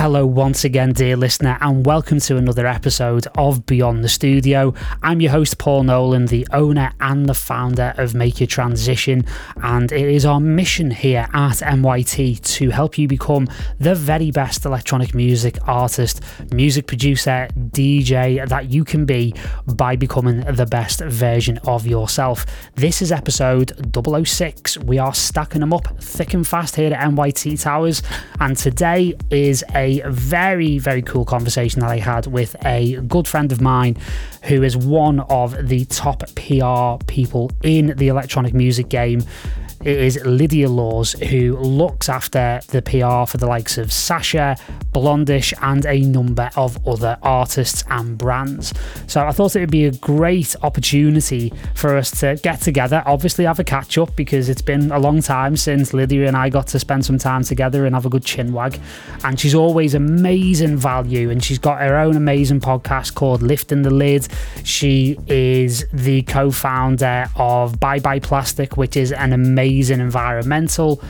Hello, once again, dear listener, and welcome to another episode of Beyond the Studio. I'm your host, Paul Nolan, the owner and the founder of Make Your Transition, and it is our mission here at MYT to help you become the very best electronic music artist, music producer, DJ that you can be by becoming the best version of yourself. This is episode 006. We are stacking them up thick and fast here at MYT Towers, and today is a a very, very cool conversation that I had with a good friend of mine who is one of the top PR people in the electronic music game. It is Lydia Laws who looks after the PR for the likes of Sasha, Blondish, and a number of other artists and brands. So I thought it would be a great opportunity for us to get together, obviously have a catch up because it's been a long time since Lydia and I got to spend some time together and have a good chin wag. And she's always amazing value, and she's got her own amazing podcast called Lifting the Lid. She is the co founder of Bye Bye Plastic, which is an amazing amazing environmental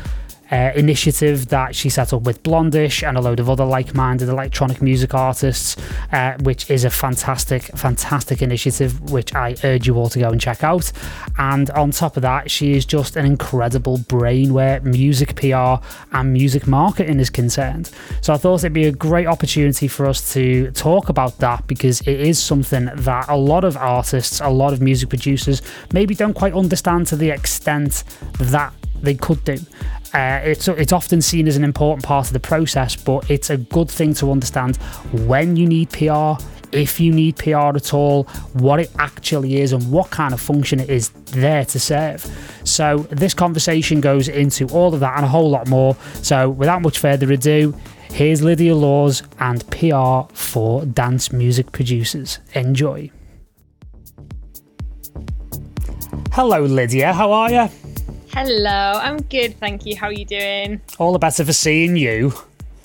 uh, initiative that she set up with Blondish and a load of other like minded electronic music artists, uh, which is a fantastic, fantastic initiative, which I urge you all to go and check out. And on top of that, she is just an incredible brain where music PR and music marketing is concerned. So I thought it'd be a great opportunity for us to talk about that because it is something that a lot of artists, a lot of music producers maybe don't quite understand to the extent that they could do. Uh, it's it's often seen as an important part of the process, but it's a good thing to understand when you need PR, if you need PR at all, what it actually is, and what kind of function it is there to serve. So this conversation goes into all of that and a whole lot more. So without much further ado. Here's Lydia Laws and PR for dance music producers. Enjoy. Hello, Lydia. How are you? Hello, I'm good, thank you. How are you doing? All the better for seeing you.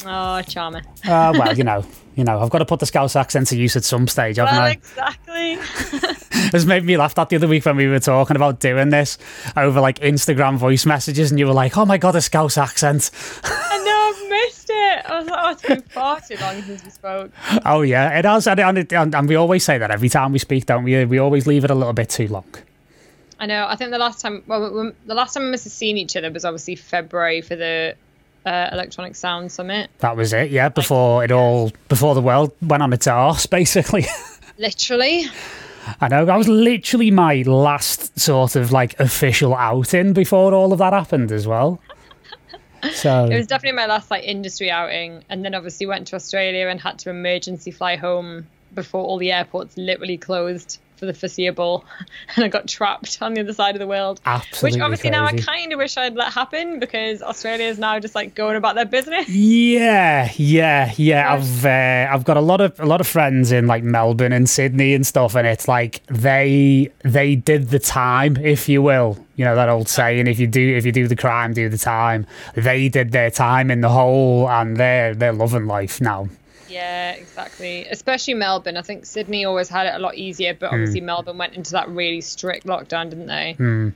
Oh, charmer. Uh, well, you know, you know, I've got to put the Scouse accent to use at some stage, haven't well, I? exactly. it's made me laugh that the other week when we were talking about doing this over like Instagram voice messages, and you were like, "Oh my god, a Scouse accent." I know, I've missed it. I was like, "Oh, it's been far too long since we spoke." Oh yeah, it has, and, and, and we always say that every time we speak, don't we? We always leave it a little bit too long. I know. I think the last time, well, the last time we must have seen each other was obviously February for the uh, Electronic Sound Summit. That was it. Yeah, before like, it all, before the world went on its arse, basically. literally. I know. That was literally my last sort of like official outing before all of that happened as well. So it was definitely my last like industry outing, and then obviously went to Australia and had to emergency fly home before all the airports literally closed for the foreseeable and I got trapped on the other side of the world. Absolutely which obviously crazy. now I kind of wish I'd let happen because Australia is now just like going about their business. Yeah, yeah, yeah. I've uh, I've got a lot of a lot of friends in like Melbourne and Sydney and stuff, and it's like they they did the time, if you will. You know that old saying: if you do if you do the crime, do the time. They did their time in the hole, and they're they're loving life now. Yeah, exactly. Especially Melbourne. I think Sydney always had it a lot easier, but obviously mm. Melbourne went into that really strict lockdown, didn't they? Mm.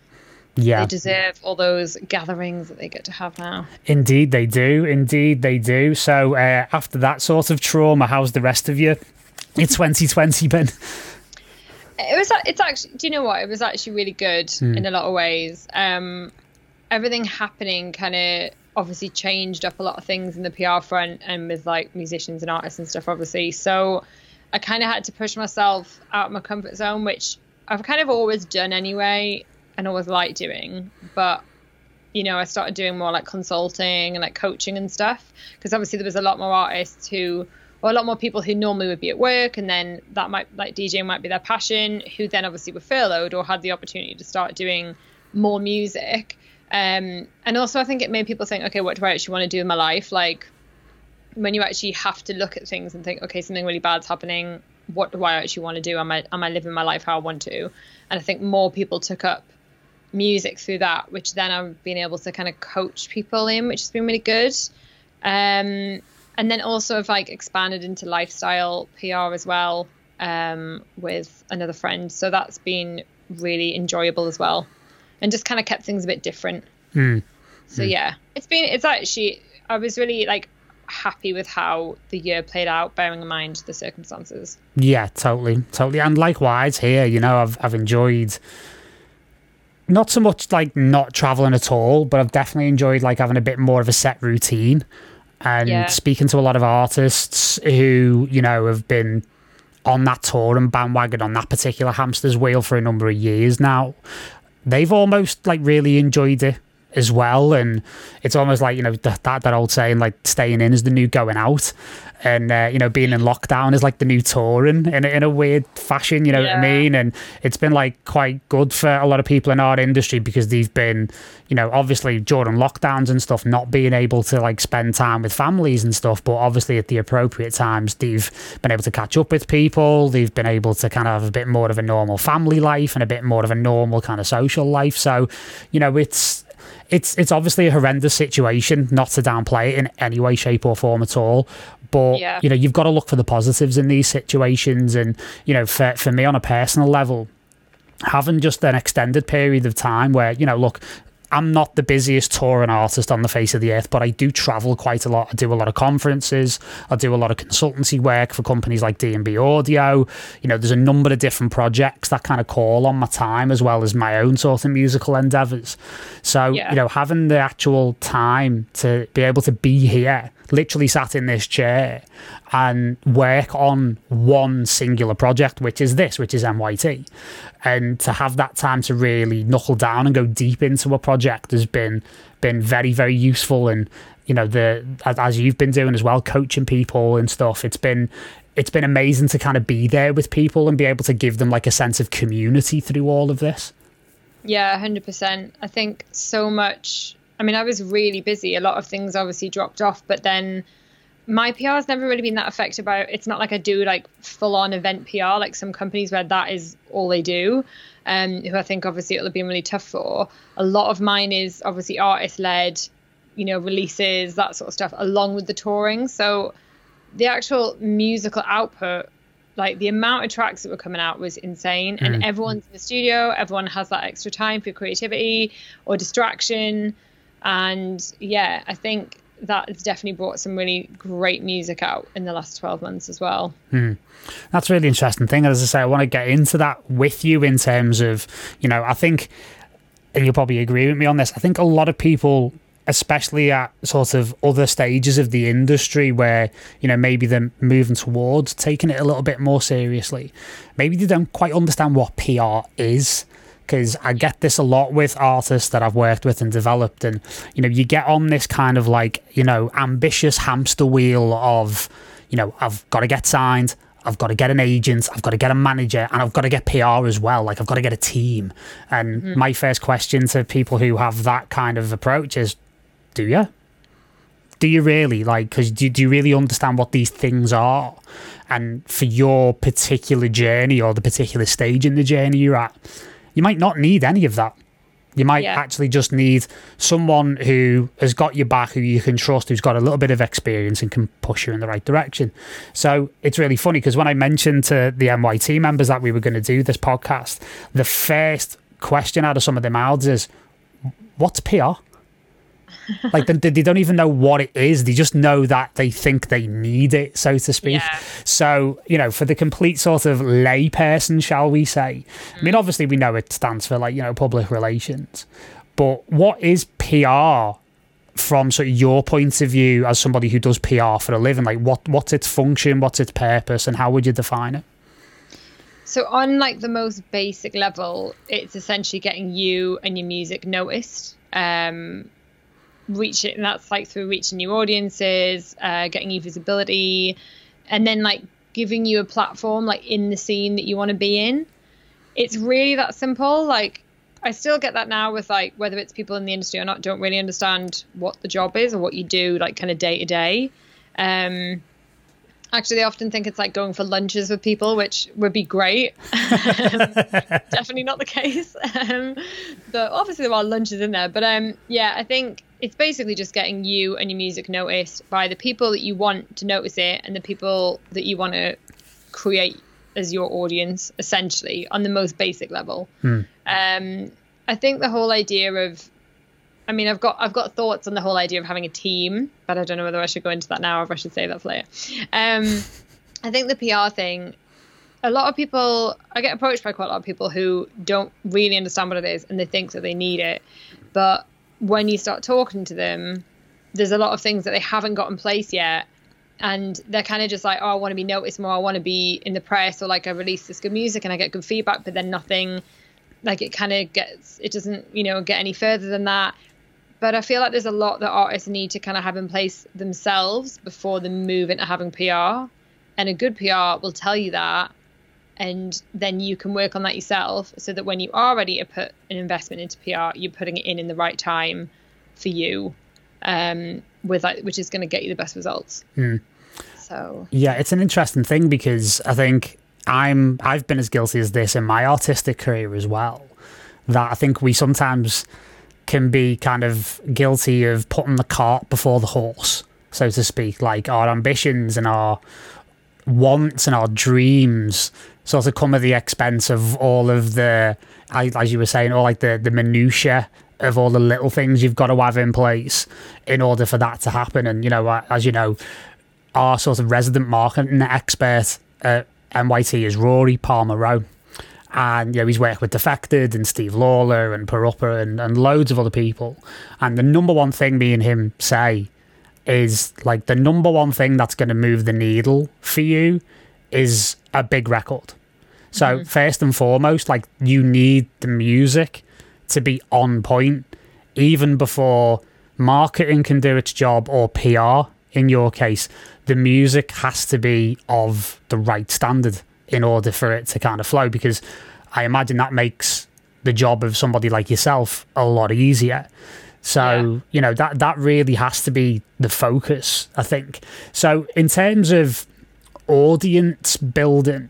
Yeah. They deserve all those gatherings that they get to have now. Indeed, they do. Indeed, they do. So, uh, after that sort of trauma, how's the rest of you in 2020 been? It was. It's actually. Do you know what? It was actually really good mm. in a lot of ways. Um, everything happening kind of obviously changed up a lot of things in the PR front and with like musicians and artists and stuff, obviously. So I kind of had to push myself out of my comfort zone, which I've kind of always done anyway and always liked doing. But, you know, I started doing more like consulting and like coaching and stuff because obviously there was a lot more artists who, or a lot more people who normally would be at work and then that might, like DJing might be their passion, who then obviously were furloughed or had the opportunity to start doing more music um, and also, I think it made people think, okay, what do I actually want to do in my life? Like, when you actually have to look at things and think, okay, something really bad's happening. What do I actually want to do? Am I am I living my life how I want to? And I think more people took up music through that, which then I've been able to kind of coach people in, which has been really good. Um, and then also have like expanded into lifestyle PR as well um, with another friend. So that's been really enjoyable as well and just kind of kept things a bit different. Mm. So mm. yeah, it's been it's actually I was really like happy with how the year played out, bearing in mind the circumstances. Yeah, totally, totally. And likewise here, you know, I've I've enjoyed not so much like not traveling at all, but I've definitely enjoyed like having a bit more of a set routine and yeah. speaking to a lot of artists who, you know, have been on that tour and bandwagon on that particular hamster's wheel for a number of years now. They've almost like really enjoyed it as well. And it's almost like, you know, that, that, that old saying, like staying in is the new going out. And, uh, you know, being in lockdown is like the new touring in, in a weird fashion, you know yeah. what I mean? And it's been like quite good for a lot of people in our industry because they've been, you know, obviously during lockdowns and stuff, not being able to like spend time with families and stuff. But obviously at the appropriate times, they've been able to catch up with people. They've been able to kind of have a bit more of a normal family life and a bit more of a normal kind of social life. So, you know, it's, it's it's obviously a horrendous situation, not to downplay it in any way, shape, or form at all. But yeah. you know, you've got to look for the positives in these situations, and you know, for for me on a personal level, having just an extended period of time where you know, look, I'm not the busiest touring artist on the face of the earth, but I do travel quite a lot. I do a lot of conferences. I do a lot of consultancy work for companies like D&B Audio. You know, there's a number of different projects that kind of call on my time as well as my own sort of musical endeavors. So, yeah. you know, having the actual time to be able to be here literally sat in this chair and work on one singular project, which is this, which is MYT. And to have that time to really knuckle down and go deep into a project has been been very, very useful. And you know, the as you've been doing as well, coaching people and stuff. It's been it's been amazing to kind of be there with people and be able to give them like a sense of community through all of this. Yeah, hundred percent. I think so much I mean, I was really busy. A lot of things obviously dropped off, but then my PR has never really been that affected by it. It's not like I do like full on event PR like some companies where that is all they do. Um, who I think obviously it'll have been really tough for. A lot of mine is obviously artist led, you know, releases, that sort of stuff, along with the touring. So the actual musical output, like the amount of tracks that were coming out was insane. Mm. And everyone's in the studio, everyone has that extra time for creativity or distraction. And yeah, I think that has definitely brought some really great music out in the last 12 months as well. Hmm. That's a really interesting thing. As I say, I want to get into that with you in terms of, you know, I think, and you'll probably agree with me on this, I think a lot of people especially at sort of other stages of the industry where you know maybe they're moving towards taking it a little bit more seriously maybe they don't quite understand what PR is because I get this a lot with artists that I've worked with and developed. And, you know, you get on this kind of like, you know, ambitious hamster wheel of, you know, I've got to get signed. I've got to get an agent, I've got to get a manager, and I've got to get PR as well. Like, I've got to get a team. And mm-hmm. my first question to people who have that kind of approach is do you? Do you really? Like, because do, do you really understand what these things are? And for your particular journey or the particular stage in the journey you're at, you might not need any of that. You might yeah. actually just need someone who has got your back, who you can trust, who's got a little bit of experience and can push you in the right direction. So it's really funny because when I mentioned to the MYT members that we were going to do this podcast, the first question out of some of their mouths is, What's PR? Like they, they don't even know what it is. They just know that they think they need it so to speak. Yeah. so you know for the complete sort of lay person shall we say mm. i mean mm. obviously we know it stands for like you know public relations. But what is pr from sort of your point of view as somebody who does pr for a living? Like what what's its function? What's its purpose? And how would you define it? So on like the most basic level it's essentially getting you and your music noticed. Um, reach it and that's like through reaching new audiences uh, getting you visibility and then like giving you a platform like in the scene that you want to be in it's really that simple like i still get that now with like whether it's people in the industry or not don't really understand what the job is or what you do like kind of day to day um Actually, they often think it's like going for lunches with people, which would be great. definitely not the case. Um, but obviously, there are lunches in there. But um, yeah, I think it's basically just getting you and your music noticed by the people that you want to notice it and the people that you want to create as your audience, essentially, on the most basic level. Hmm. Um, I think the whole idea of I mean, I've got I've got thoughts on the whole idea of having a team, but I don't know whether I should go into that now or if I should save that for later. Um, I think the PR thing. A lot of people, I get approached by quite a lot of people who don't really understand what it is and they think that they need it. But when you start talking to them, there's a lot of things that they haven't got in place yet and they're kind of just like, oh, I want to be noticed more. I want to be in the press, or like I release this good music and I get good feedback, but then nothing, like it kind of gets, it doesn't, you know, get any further than that. But I feel like there's a lot that artists need to kind of have in place themselves before they move into having PR. And a good PR will tell you that. And then you can work on that yourself so that when you are ready to put an investment into PR, you're putting it in in the right time for you um, with like, which is going to get you the best results. Mm. So yeah, it's an interesting thing because I think I'm I've been as guilty as this in my artistic career as well. That I think we sometimes can be kind of guilty of putting the cart before the horse, so to speak. Like our ambitions and our wants and our dreams sort of come at the expense of all of the, as you were saying, all like the the minutia of all the little things you've got to have in place in order for that to happen. And, you know, uh, as you know, our sort of resident marketing expert at MYT is Rory Palmer Rowe. And, you know, he's worked with Defected and Steve Lawler and Paruppa and, and loads of other people. And the number one thing me and him say is like the number one thing that's going to move the needle for you is a big record. So, mm-hmm. first and foremost, like you need the music to be on point, even before marketing can do its job or PR. In your case, the music has to be of the right standard in order for it to kind of flow because I imagine that makes the job of somebody like yourself a lot easier. So, yeah. you know, that that really has to be the focus, I think. So, in terms of audience building,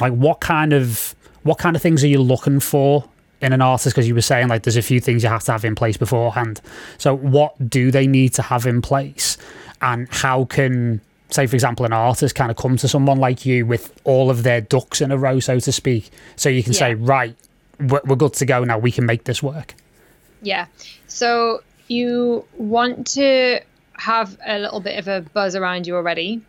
like what kind of what kind of things are you looking for in an artist because you were saying like there's a few things you have to have in place beforehand. So what do they need to have in place, and how can say for example an artist kind of come to someone like you with all of their ducks in a row, so to speak, so you can yeah. say right, we're, we're good to go now. We can make this work. Yeah. So you want to have a little bit of a buzz around you already.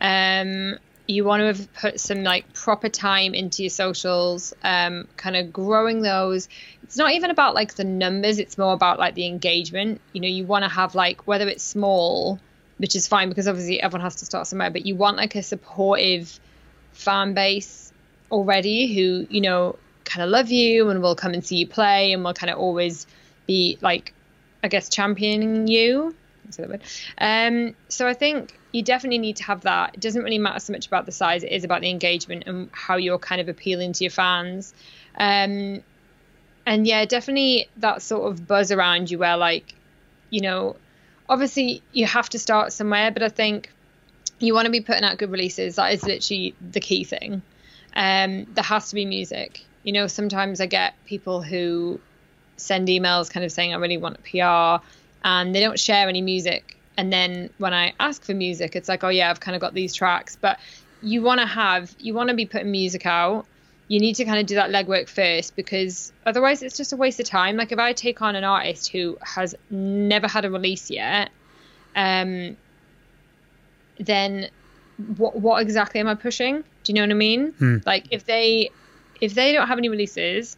Um, you want to have put some like proper time into your socials um, kind of growing those. It's not even about like the numbers it's more about like the engagement. You know you want to have like whether it's small which is fine because obviously everyone has to start somewhere but you want like a supportive fan base already who you know kind of love you and will come and see you play and will kind of always be like i guess championing you um, so I think you definitely need to have that. It doesn't really matter so much about the size; it is about the engagement and how you're kind of appealing to your fans. Um, and yeah, definitely that sort of buzz around you, where like, you know, obviously you have to start somewhere, but I think you want to be putting out good releases. That is literally the key thing. Um, there has to be music. You know, sometimes I get people who send emails kind of saying, I really want a PR and they don't share any music. And then when I ask for music, it's like, oh yeah, I've kind of got these tracks. But you want to have, you want to be putting music out. You need to kind of do that legwork first because otherwise it's just a waste of time. Like if I take on an artist who has never had a release yet, um, then what what exactly am I pushing? Do you know what I mean? Hmm. Like if they if they don't have any releases,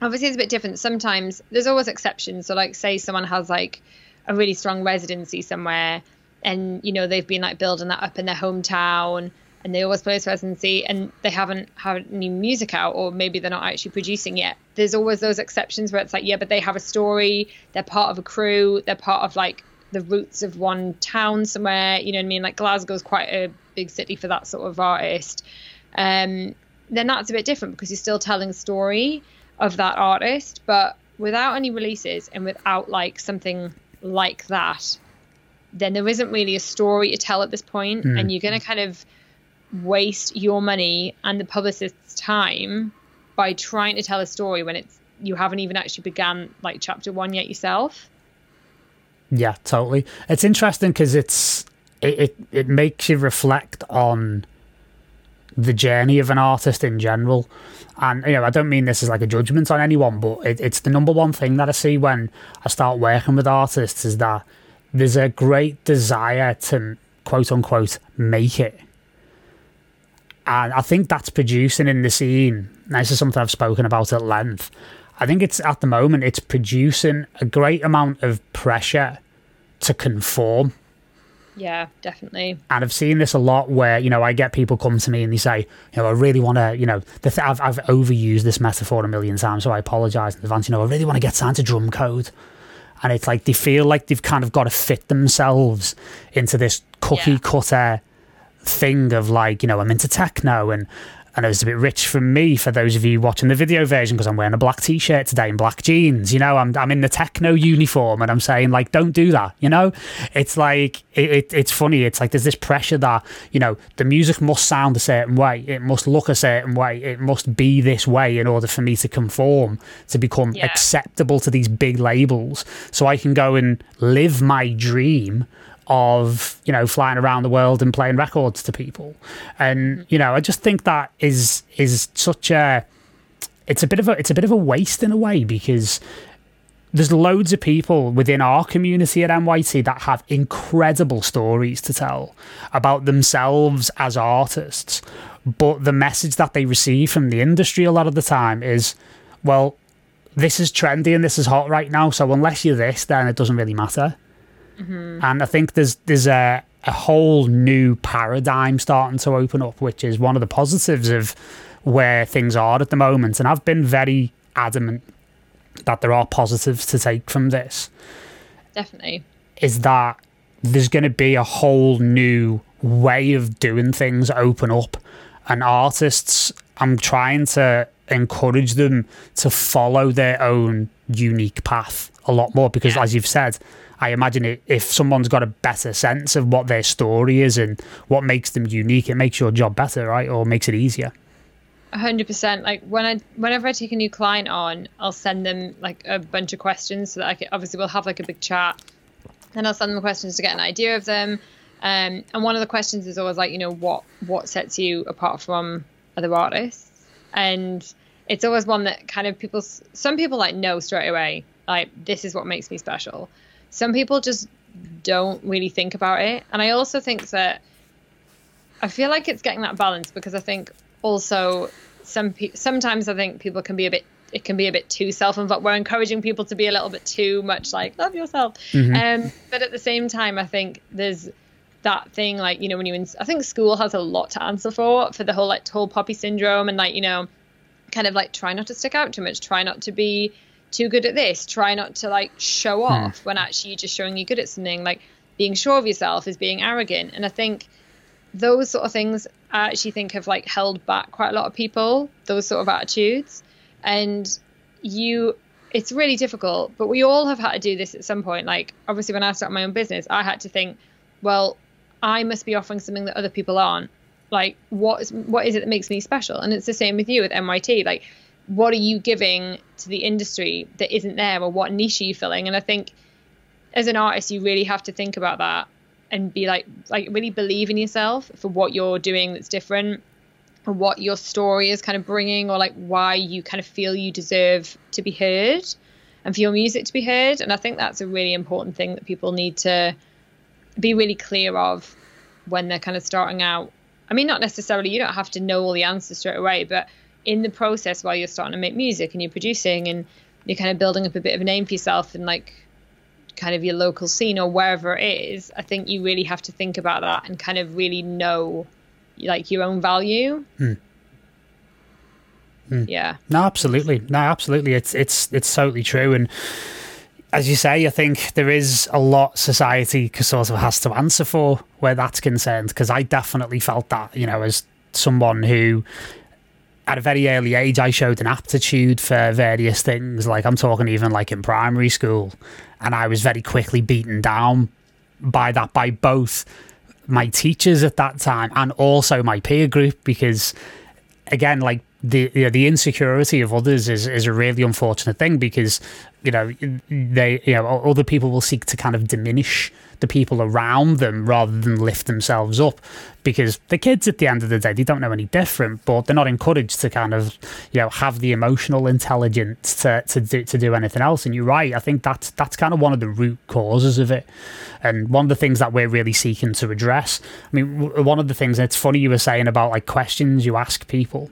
obviously it's a bit different. Sometimes there's always exceptions. So like say someone has like a really strong residency somewhere and you know they've been like building that up in their hometown and they always play this residency and they haven't had any music out or maybe they're not actually producing yet. There's always those exceptions where it's like yeah but they have a story. They're part of a crew. They're part of like the roots of one town somewhere. You know what i mean? Like glasgow's quite a big city for that sort of artist. Um, then that's a bit different because you're still telling a story of that artist but without any releases and without like something like that, then there isn't really a story to tell at this point, mm. and you're going to kind of waste your money and the publicist's time by trying to tell a story when it's you haven't even actually began like chapter one yet yourself. Yeah, totally. It's interesting because it's it, it it makes you reflect on the journey of an artist in general. And you know, I don't mean this as like a judgment on anyone, but it, it's the number one thing that I see when I start working with artists is that there's a great desire to quote unquote make it. And I think that's producing in the scene. Now, this is something I've spoken about at length. I think it's at the moment it's producing a great amount of pressure to conform. Yeah, definitely. And I've seen this a lot where, you know, I get people come to me and they say, you know, I really want to, you know, the th- I've, I've overused this metaphor a million times, so I apologize in advance. You know, I really want to get signed to Drumcode. And it's like they feel like they've kind of got to fit themselves into this cookie yeah. cutter thing of like, you know, I'm into techno and and it was a bit rich for me for those of you watching the video version because I'm wearing a black t-shirt today and black jeans. You know, I'm I'm in the techno uniform and I'm saying like, don't do that. You know, it's like it, it, it's funny. It's like there's this pressure that you know the music must sound a certain way, it must look a certain way, it must be this way in order for me to conform to become yeah. acceptable to these big labels, so I can go and live my dream of you know flying around the world and playing records to people. And you know i just think that is is such a it's a bit of a it's a bit of a waste in a way because there's loads of people within our community at MYT that have incredible stories to tell about themselves as artists. But the message that they receive from the industry a lot of the time is well this is trendy and this is hot right now so unless you're this then it doesn't really matter Mm-hmm. And I think there's there's a, a whole new paradigm starting to open up, which is one of the positives of where things are at the moment. And I've been very adamant that there are positives to take from this. Definitely. Is that there's going to be a whole new way of doing things open up, and artists, I'm trying to encourage them to follow their own unique path a lot more because, yeah. as you've said, I imagine it, if someone's got a better sense of what their story is and what makes them unique, it makes your job better, right? Or makes it easier. hundred percent. Like when I, whenever I take a new client on, I'll send them like a bunch of questions so that I can, obviously we'll have like a big chat, and I'll send them questions to get an idea of them. Um, and one of the questions is always like, you know, what what sets you apart from other artists? And it's always one that kind of people, some people like know straight away, like this is what makes me special some people just don't really think about it. And I also think that I feel like it's getting that balance because I think also some pe- sometimes I think people can be a bit it can be a bit too self-involved. We're encouraging people to be a little bit too much like love yourself. Mm-hmm. Um, but at the same time, I think there's that thing like you know when you in, I think school has a lot to answer for for the whole like tall poppy syndrome and like you know kind of like try not to stick out too much, try not to be too good at this. Try not to like show hmm. off when actually you're just showing you're good at something. Like being sure of yourself is being arrogant. And I think those sort of things I actually think have like held back quite a lot of people, those sort of attitudes. And you it's really difficult, but we all have had to do this at some point. Like obviously when I started my own business, I had to think, well, I must be offering something that other people aren't. Like what is what is it that makes me special? And it's the same with you with MYT. Like what are you giving to the industry that isn't there or what niche are you filling? And i think as an artist you really have to think about that and be like like really believe in yourself for what you're doing that's different or what your story is kind of bringing or like why you kind of feel you deserve to be heard and for your music to be heard. And i think that's a really important thing that people need to be really clear of when they're kind of starting out. I mean not necessarily you don't have to know all the answers straight away but in the process while you're starting to make music and you're producing and you're kind of building up a bit of a name for yourself in like kind of your local scene or wherever it is, I think you really have to think about that and kind of really know like your own value. Hmm. Hmm. Yeah. No, absolutely. No, absolutely. It's it's it's totally true. And as you say, I think there is a lot society sort of has to answer for where that's concerned. Because I definitely felt that, you know, as someone who at a very early age, I showed an aptitude for various things. Like I'm talking even like in primary school, and I was very quickly beaten down by that by both my teachers at that time and also my peer group because again like the you know, the insecurity of others is, is a really unfortunate thing because you know they you know other people will seek to kind of diminish the people around them rather than lift themselves up. Because the kids at the end of the day they don't know any different but they're not encouraged to kind of you know have the emotional intelligence to to do, to do anything else. And you're right i think that's that's kind of one of the root causes of it. And one of the things that we're really seeking to address i mean one of the things it's funny you were saying about like questions you ask people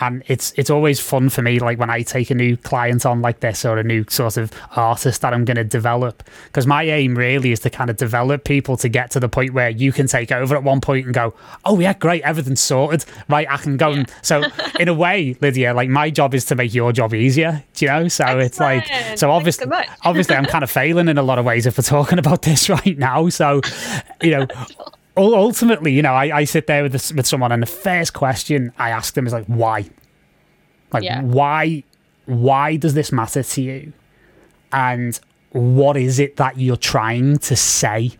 and it's it's always fun for me like when I take a new client on like this or a new sort of artist that I'm going to develop. Because my aim really is to kind of develop people to get to the point where you can take over at one point and go oh yeah great everything's sorted. Right I can go yeah. and so in a way Lydia like my job is to make your job easier do you know? So Excellent. it's like so obviously so obviously I'm kind of failing in a lot of ways if we're talking about this right now. So you know ultimately, you know, I, I sit there with this, with someone, and the first question I ask them is like, "Why? Like, yeah. why? Why does this matter to you? And what is it that you're trying to say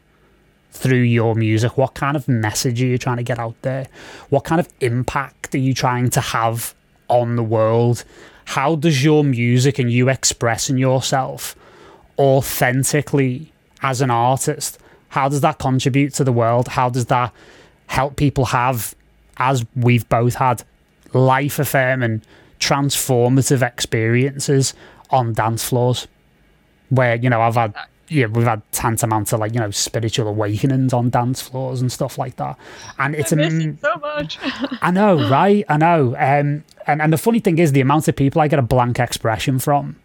through your music? What kind of message are you trying to get out there? What kind of impact are you trying to have on the world? How does your music and you expressing yourself authentically as an artist?" How does that contribute to the world? How does that help people have, as we've both had, life affirming, transformative experiences on dance floors? Where, you know, I've had yeah, we've had tantamount to like you know spiritual awakenings on dance floors and stuff like that, and it's a so much. I know, right? I know. Um, and and the funny thing is, the amount of people I get a blank expression from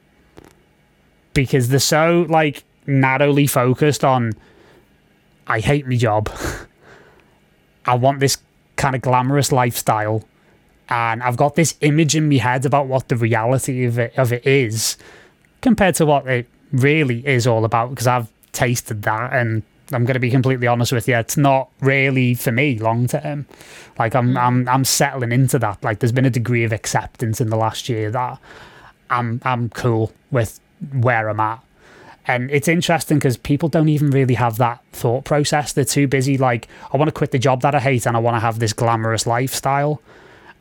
because they're so like narrowly focused on I hate my job. I want this kind of glamorous lifestyle. And I've got this image in my head about what the reality of it, of it is compared to what it really is all about because I've tasted that and I'm going to be completely honest with you. It's not really for me long term. Like I'm, mm. I'm, I'm settling into that. Like there's been a degree of acceptance in the last year that I'm, I'm cool with where I'm at. And it's interesting because people don't even really have that thought process. They're too busy, like, I want to quit the job that I hate and I want to have this glamorous lifestyle.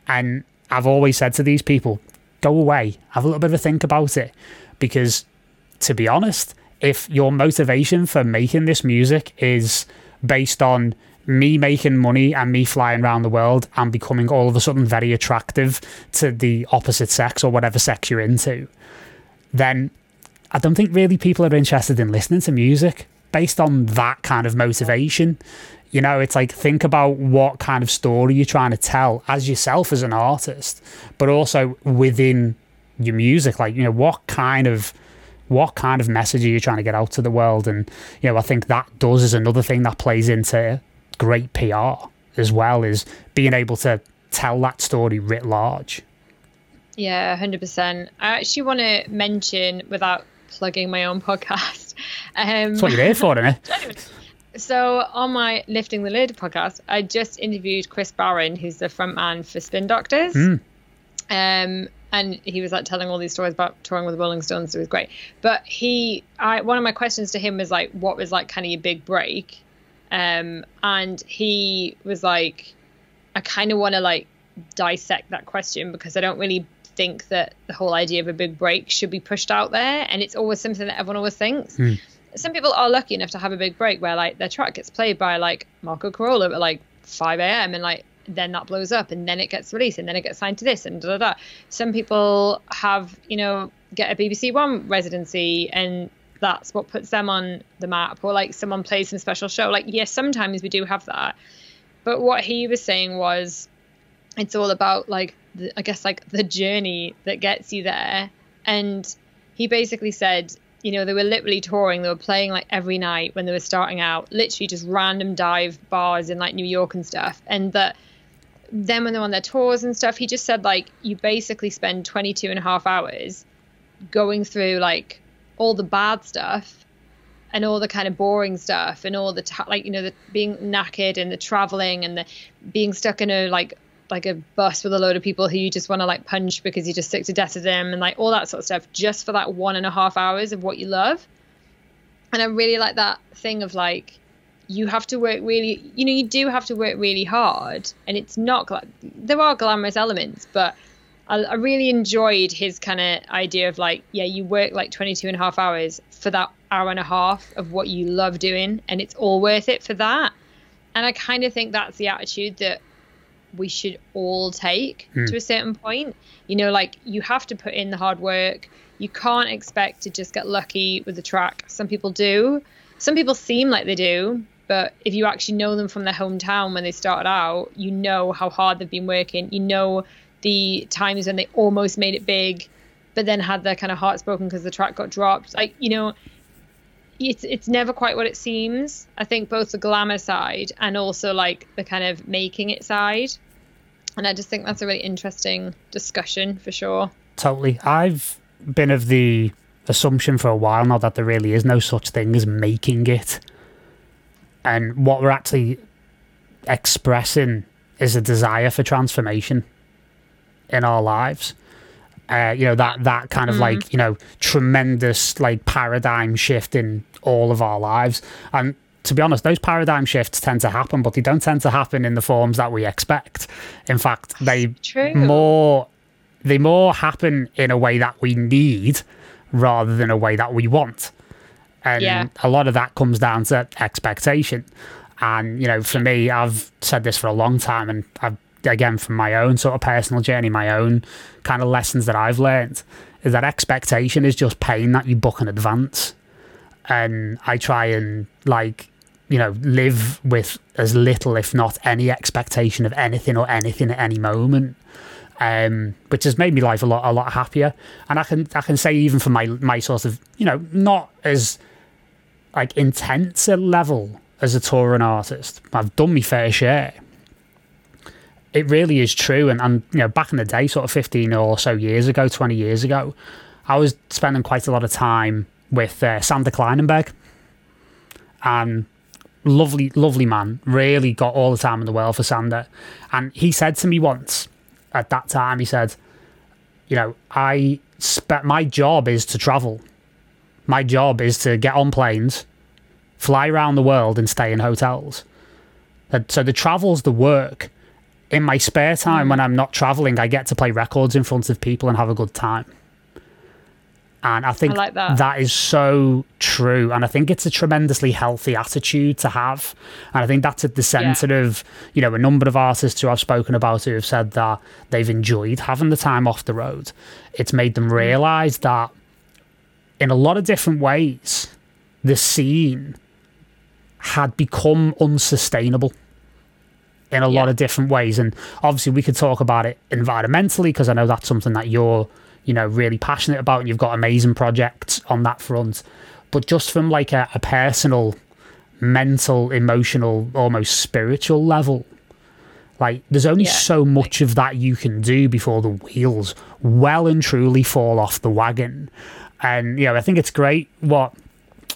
And I've always said to these people, go away, have a little bit of a think about it. Because to be honest, if your motivation for making this music is based on me making money and me flying around the world and becoming all of a sudden very attractive to the opposite sex or whatever sex you're into, then I don't think really people are interested in listening to music based on that kind of motivation. You know, it's like think about what kind of story you're trying to tell as yourself as an artist, but also within your music. Like, you know, what kind of what kind of message are you trying to get out to the world? And you know, I think that does is another thing that plays into great PR as well, is being able to tell that story writ large. Yeah, hundred percent. I actually want to mention without plugging my own podcast. Um, That's what you're here for, isn't it? So on my Lifting the Lid podcast, I just interviewed Chris Barron, who's the frontman for Spin Doctors. Mm. Um, and he was like telling all these stories about touring with the Rolling Stones. So it was great. But he, I, one of my questions to him was like, what was like kind of your big break? Um, and he was like, I kind of want to like dissect that question because I don't really think that the whole idea of a big break should be pushed out there, and it's always something that everyone always thinks. Mm. Some people are lucky enough to have a big break where like their track gets played by like Marco Carola at like 5 a.m. and like then that blows up and then it gets released and then it gets signed to this and da da da. Some people have you know get a BBC One residency and that's what puts them on the map or like someone plays some special show. Like yes, sometimes we do have that, but what he was saying was it's all about like the, I guess like the journey that gets you there. And he basically said, you know, they were literally touring. They were playing like every night when they were starting out, literally just random dive bars in like New York and stuff. And that then when they're on their tours and stuff, he just said like you basically spend 22 and a half hours going through like all the bad stuff and all the kind of boring stuff and all the ta- like you know the being knackered and the traveling and the being stuck in a like like a bus with a load of people who you just want to like punch because you're just sick to death of them and like all that sort of stuff just for that one and a half hours of what you love. And I really like that thing of like you have to work really you know you do have to work really hard and it's not there are glamorous elements but I, I really enjoyed his kind of idea of like, yeah, you work like 22 and a half hours for that hour and a half of what you love doing, and it's all worth it for that. And I kind of think that's the attitude that we should all take mm. to a certain point. You know, like you have to put in the hard work. You can't expect to just get lucky with the track. Some people do. Some people seem like they do, but if you actually know them from their hometown when they started out, you know how hard they've been working. You know the times when they almost made it big, but then had their kind of hearts broken because the track got dropped. Like, you know, it's it's never quite what it seems. I think both the glamour side and also like the kind of making it side. And I just think that's a really interesting discussion for sure. Totally. I've been of the assumption for a while now that there really is no such thing as making it. And what we're actually expressing is a desire for transformation in our lives. Uh, you know that that kind of mm. like you know tremendous like paradigm shift in all of our lives and to be honest those paradigm shifts tend to happen but they don't tend to happen in the forms that we expect in fact they True. more they more happen in a way that we need rather than a way that we want and yeah. a lot of that comes down to expectation and you know for me i've said this for a long time and i've again from my own sort of personal journey, my own kind of lessons that I've learned is that expectation is just pain that you book in advance. And I try and like, you know, live with as little, if not any expectation of anything or anything at any moment. Um, which has made me life a lot a lot happier. And I can I can say even for my my sort of you know not as like intense a level as a touring artist, I've done my fair share it really is true. And, and, you know, back in the day, sort of 15 or so years ago, 20 years ago, I was spending quite a lot of time with uh, Sander Kleinenberg. And lovely, lovely man, really got all the time in the world for Sander. And he said to me once at that time, he said, you know, I spent my job is to travel. My job is to get on planes, fly around the world and stay in hotels. So the travel's the work in my spare time mm. when I'm not traveling, I get to play records in front of people and have a good time. And I think I like that. that is so true. And I think it's a tremendously healthy attitude to have. And I think that's at the centre yeah. of, you know, a number of artists who I've spoken about who have said that they've enjoyed having the time off the road. It's made them mm. realise that in a lot of different ways, the scene had become unsustainable in a yeah. lot of different ways. And obviously, we could talk about it environmentally because I know that's something that you're, you know, really passionate about, and you've got amazing projects on that front. But just from like a, a personal, mental, emotional, almost spiritual level, like there's only yeah. so much of that you can do before the wheels well and truly fall off the wagon. And you know, I think it's great what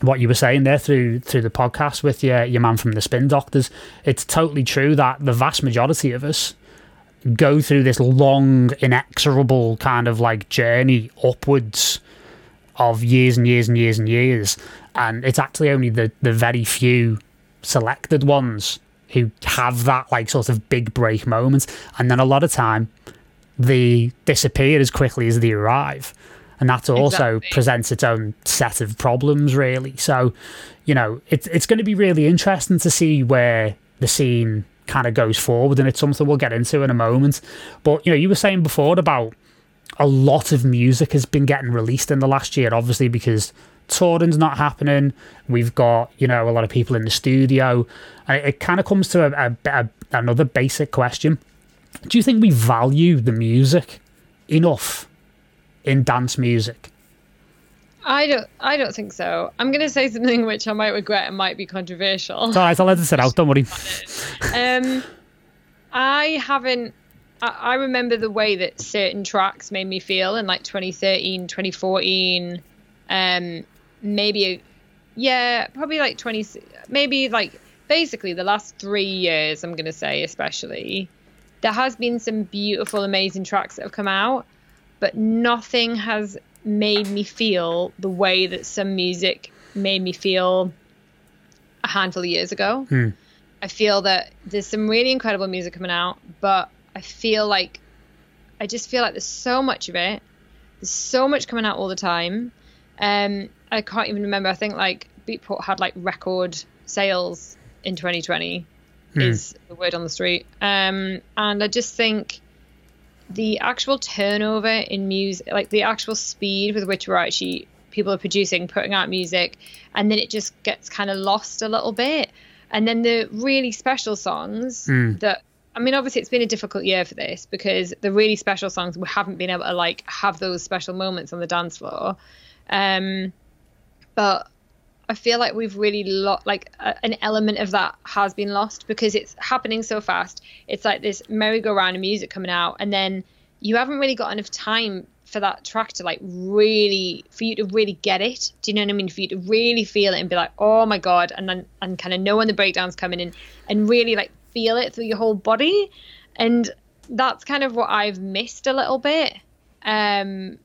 what you were saying there through through the podcast with your your man from the Spin Doctors. It's totally true that the vast majority of us go through this long, inexorable kind of like journey upwards of years and years and years and years, and it's actually only the the very few selected ones who have that like sort of big break moment, and then a lot of time they disappear as quickly as they arrive and that also exactly. presents its own set of problems, really. So, you know, it's it's going to be really interesting to see where the scene kind of goes forward, and it's something we'll get into in a moment. But you know, you were saying before about a lot of music has been getting released in the last year, obviously because touring's not happening. We've got you know a lot of people in the studio, and it, it kind of comes to a, a, a, another basic question: Do you think we value the music enough in dance music? I don't. I don't think so. I'm going to say something which I might regret and might be controversial. It's all right. I'll let out. Don't worry. um, I haven't. I, I remember the way that certain tracks made me feel in like 2013, 2014, um, maybe, yeah, probably like 20, maybe like basically the last three years. I'm going to say especially, there has been some beautiful, amazing tracks that have come out but nothing has made me feel the way that some music made me feel a handful of years ago. Hmm. I feel that there's some really incredible music coming out, but I feel like I just feel like there's so much of it. There's so much coming out all the time. Um, I can't even remember. I think like Beatport had like record sales in 2020 hmm. is the word on the street. Um, and I just think the actual turnover in music, like the actual speed with which we're actually people are producing, putting out music, and then it just gets kind of lost a little bit. And then the really special songs mm. that I mean, obviously, it's been a difficult year for this because the really special songs we haven't been able to like have those special moments on the dance floor. Um, but I feel like we've really lost, like a, an element of that has been lost because it's happening so fast. It's like this merry-go-round of music coming out, and then you haven't really got enough time for that track to like really for you to really get it. Do you know what i mean? For you to really feel it and be like oh my god and then and kind of know when the breakdown's coming in and really like feel it through your whole body. And that's kind of what i've missed a little bit. Um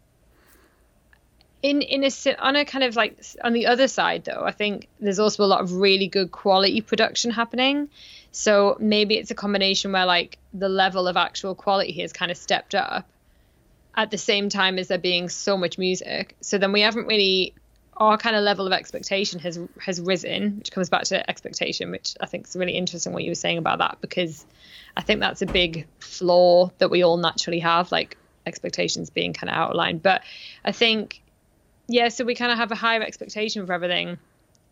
in in a on a kind of like on the other side though i think there's also a lot of really good quality production happening so maybe it's a combination where like the level of actual quality has kind of stepped up at the same time as there being so much music. So then we haven't really our kind of level of expectation has has risen, which comes back to expectation, which I think is really interesting what you were saying about that because I think that's a big flaw that we all naturally have, like expectations being kind of outlined. But I think yeah, so we kind of have a higher expectation for everything.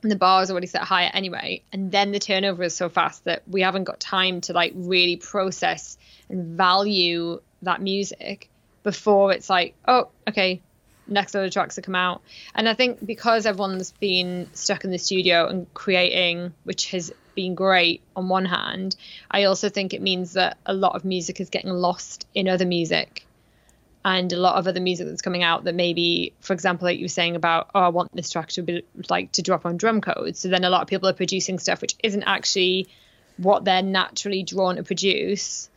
And the bar is already set higher anyway. And then the turnover is so fast that we haven't got time to like really process and value that music before it's like, oh, okay, next load of tracks to come out. And I think because everyone's been stuck in the studio and creating, which has been great on one hand, I also think it means that a lot of music is getting lost in other music. And a lot of other music that's coming out that maybe, for example, like you were saying about, oh, I want this track to be like to drop on Drumcodes. So then a lot of people are producing stuff which isn't actually what they're naturally drawn to produce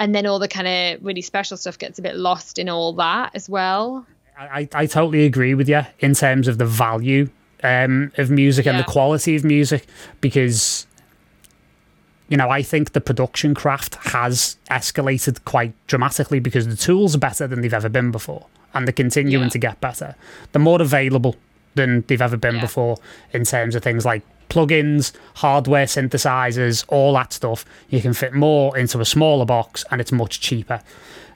and then all the kind of really special stuff gets a bit lost in all that as well. I, I totally agree with you in terms of the value um, of music yeah. and the quality of music because you know I think the production craft has escalated quite dramatically because the tools are better than they've ever been before and they're continuing yeah. to get better. They're more available than they've ever been yeah. before in terms of things like plugins, hardware synthesizers, all that stuff. You can fit more into a smaller box and it's much cheaper.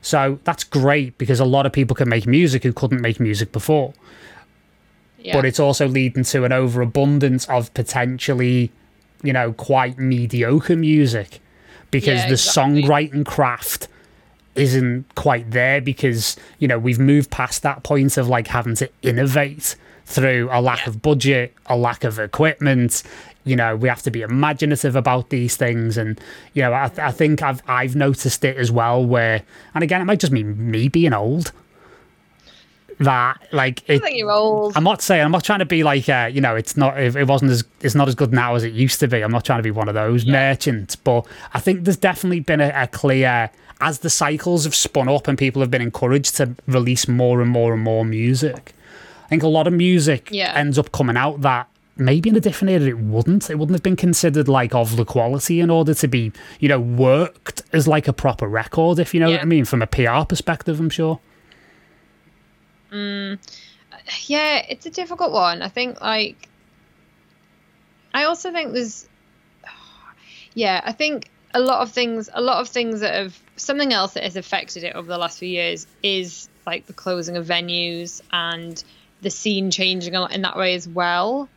So that's great because a lot of people can make music who couldn't make music before. Yeah. But it's also leading to an overabundance of potentially, you know, quite mediocre music because yeah, the exactly. songwriting craft isn't quite there because, you know, we've moved past that point of like having to innovate through a lack of budget, a lack of equipment. You know, we have to be imaginative about these things, and you know, I, I think I've I've noticed it as well. Where, and again, it might just be me being old. That like it, i'm not saying I'm not trying to be like uh, you know it's not it wasn't as it's not as good now as it used to be. I'm not trying to be one of those yeah. merchants, but I think there's definitely been a, a clear as the cycles have spun up and people have been encouraged to release more and more and more music I think a lot of music yeah. ends up coming out that maybe in a different era it wouldn't. It wouldn't have been considered like of the quality in order to be, you know, worked as like a proper record, if you know yeah. what I mean, from a PR perspective, I'm sure. Mm, yeah, it's a difficult one. I think like I also think there's yeah, I think a lot of things a lot of things that have something else that has affected it over the last few years is like the closing of venues and the scene changing a lot in that way as well.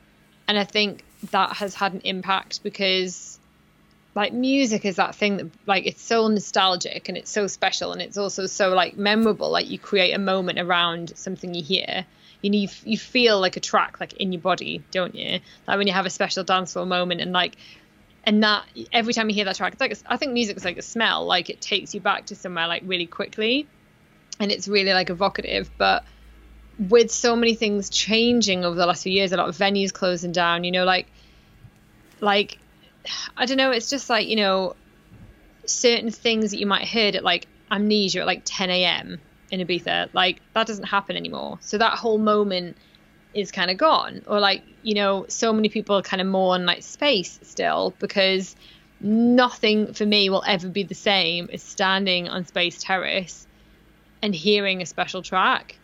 And I think that has had an impact because like music is that thing that like it's so nostalgic and it's so special and it's also so like memorable. Like you create a moment around something you hear. You know you, you feel like a track like in your body don't you? Like when you have a special dance floor moment and like and that every time you hear that track it's like i think music is like a smell. Like it takes you back to somewhere like really quickly. And it's really like evocative. But with so many things changing over the last few years, a lot of venues closing down, you know, like, like, I don't know, it's just like, you know, certain things that you might heard at like amnesia at like 10 a.m. in Ibiza, like that doesn't happen anymore. So that whole moment is kind of gone. Or like, you know, so many people are kind of mourn like space still because nothing for me will ever be the same as standing on Space Terrace and hearing a special track.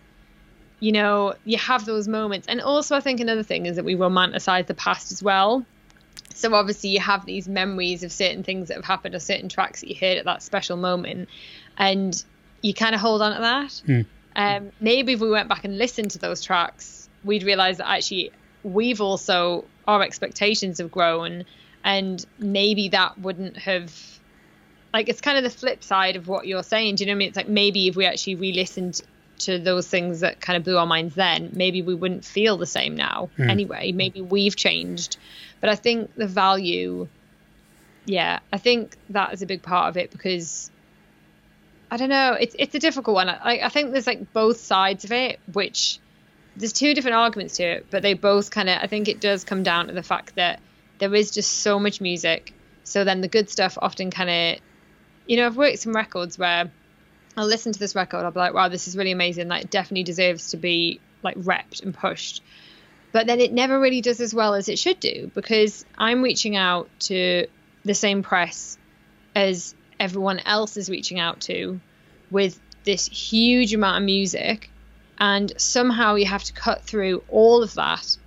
You know, you have those moments. And also, I think another thing is that we romanticize the past as well. So, obviously, you have these memories of certain things that have happened or certain tracks that you heard at that special moment. And you kind of hold on to that. Mm. Um, maybe if we went back and listened to those tracks, we'd realize that actually we've also, our expectations have grown. And maybe that wouldn't have like it's kind of the flip side of what you're saying. Do you know what I mean? It's like maybe if we actually re-listened to those things that kind of blew our minds then, maybe we wouldn't feel the same now. Mm. Anyway, maybe we've changed, but I think the value, yeah, I think that is a big part of it because I don't know, it's it's a difficult one. I I think there's like both sides of it, which there's two different arguments to it, but they both kind of I think it does come down to the fact that there is just so much music. So then the good stuff often kind of you know, I've worked some records where I'll listen to this record, I'll be like, wow, this is really amazing. Like, definitely deserves to be like repped and pushed. But then it never really does as well as it should do because I'm reaching out to the same press as everyone else is reaching out to with this huge amount of music. And somehow you have to cut through all of that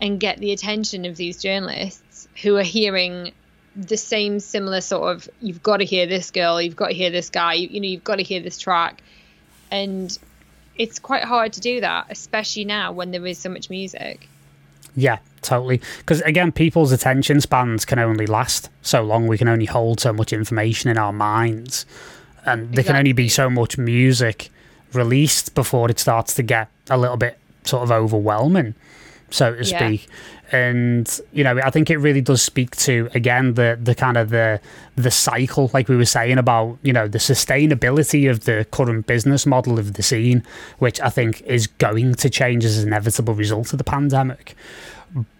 and get the attention of these journalists who are hearing the same similar sort of you've got to hear this girl you've got to hear this guy you, you know you've got to hear this track and it's quite hard to do that especially now when there is so much music. Yeah totally. Because again people's attention spans can only last so long. We can only hold so much information in our minds. And there exactly. can only be so much music released before it starts to get a little bit sort of overwhelming so to speak and you know i think it really does speak to again the the kind of the the cycle like we were saying about you know the sustainability of the current business model of the scene which i think is going to change as an inevitable result of the pandemic.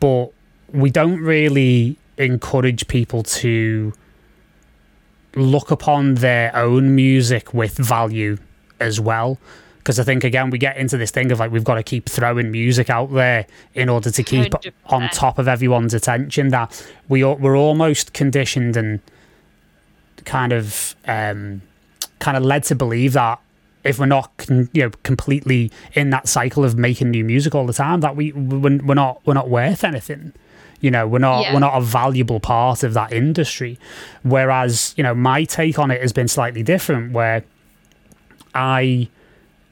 But we don't really encourage people to look upon their own music with value as well because I think again we get into this thing of like we've got to keep throwing music out there in order to keep 100%. on top of everyone's attention. That we we're almost conditioned and kind of um, kind of led to believe that if we're not you know completely in that cycle of making new music all the time, that we we're, we're not we're not worth anything. You know, we're not yeah. we're not a valuable part of that industry. Whereas you know, my take on it has been slightly different, where I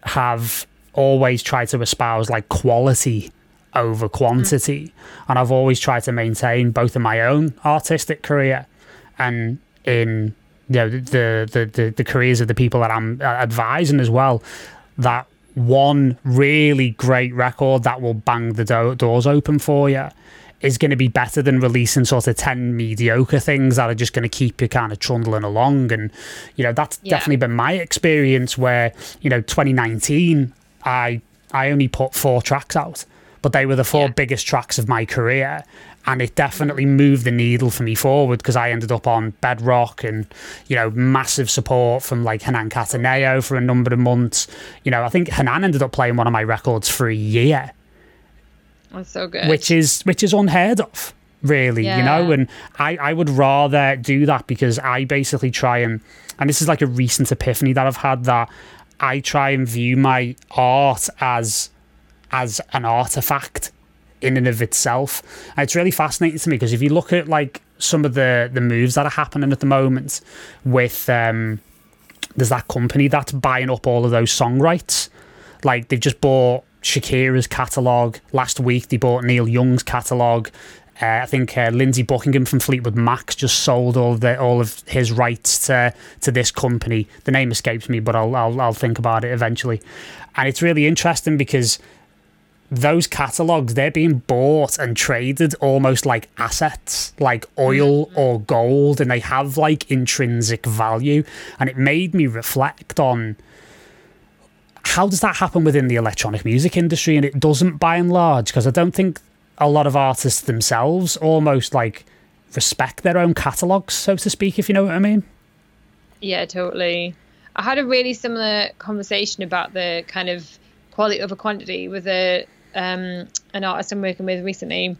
have always tried to espouse like quality over quantity. Mm. And I've always tried to maintain both in my own artistic career and in you know the the the, the careers of the people that I'm uh, advising as well that one really great record that will bang the do- doors open for you is going to be better than releasing sort of 10 mediocre things that are just going to keep you kind of trundling along. And, you know, that's yeah. definitely been my experience where, you know, 2019, I, I only put four tracks out, but they were the four yeah. biggest tracks of my career. And it definitely moved the needle for me forward because I ended up on Bedrock and, you know, massive support from like Hernan Cattaneo for a number of months. You know, I think Hernan ended up playing one of my records for a year that's so good. Which is which is unheard of, really, yeah. you know. And I I would rather do that because I basically try and and this is like a recent epiphany that I've had that I try and view my art as as an artifact in and of itself. And it's really fascinating to me because if you look at like some of the the moves that are happening at the moment with um there's that company that's buying up all of those song rights. Like they've just bought Shakira's catalogue. Last week, they bought Neil Young's catalogue. Uh, I think uh, Lindsey Buckingham from Fleetwood Mac just sold all of the, all of his rights to to this company. The name escapes me, but I'll, I'll I'll think about it eventually. And it's really interesting because those catalogs they're being bought and traded almost like assets, like oil mm-hmm. or gold, and they have like intrinsic value. And it made me reflect on how does that happen within the electronic music industry? And it doesn't by and large, because I don't think a lot of artists themselves almost like respect their own catalogs, so to speak, if you know what I mean. Yeah, totally. I had a really similar conversation about the kind of quality over quantity with a um, an artist I'm working with recently,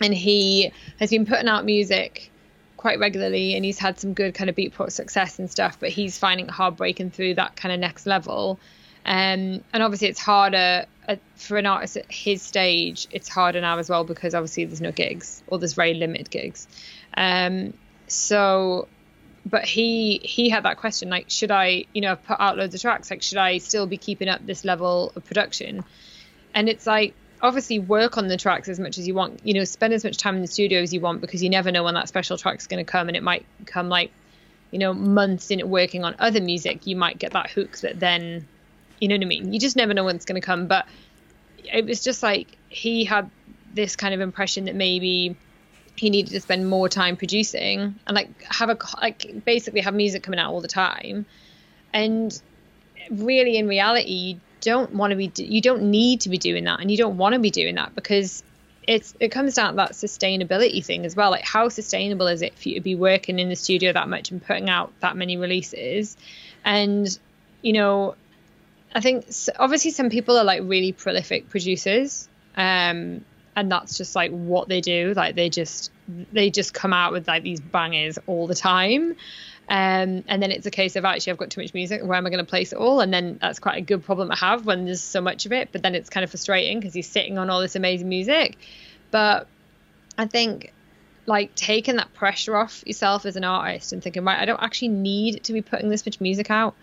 and he has been putting out music quite regularly and he's had some good kind of beatport success and stuff, but he's finding it hard breaking through that kind of next level. Um, and obviously, it's harder uh, for an artist at his stage. It's harder now as well because obviously there's no gigs or there's very limited gigs. Um, so, but he he had that question like, should I, you know, put out loads of tracks? Like, should I still be keeping up this level of production? And it's like obviously work on the tracks as much as you want. You know, spend as much time in the studio as you want because you never know when that special track's going to come, and it might come like, you know, months in working on other music. You might get that hook that then you know what I mean? You just never know when it's going to come. But it was just like he had this kind of impression that maybe he needed to spend more time producing and like have a like basically have music coming out all the time. And really, in reality, you don't want to be you don't need to be doing that, and you don't want to be doing that because it's it comes down to that sustainability thing as well. Like how sustainable is it for you to be working in the studio that much and putting out that many releases? And you know, I think obviously some people are like really prolific producers, um, and that's just like what they do. Like they just they just come out with like these bangers all the time. Um, and then it's a case of actually I've got too much music. Where am I going to place it all? And then that's quite a good problem to have when there's so much of it. But then it's kind of frustrating because you're sitting on all this amazing music. But I think like taking that pressure off yourself as an artist and thinking, right, I don't actually need to be putting this much music out.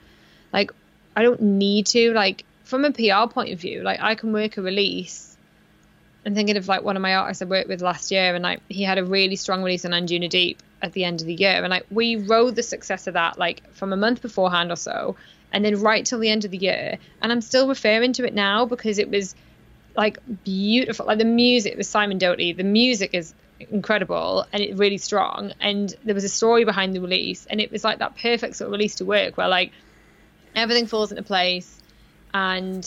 Like I don't need to. Like from a PR point of view, like I can work a release. I'm thinking of like one of my artists I worked with last year, and like he had a really strong release on Anjuna Deep at the end of the year, and like we rode the success of that like from a month beforehand or so, and then right till the end of the year, and I'm still referring to it now because it was like beautiful. Like the music with Simon Doty, the music is incredible and it really strong, and there was a story behind the release, and it was like that perfect sort of release to work where like everything falls into place. And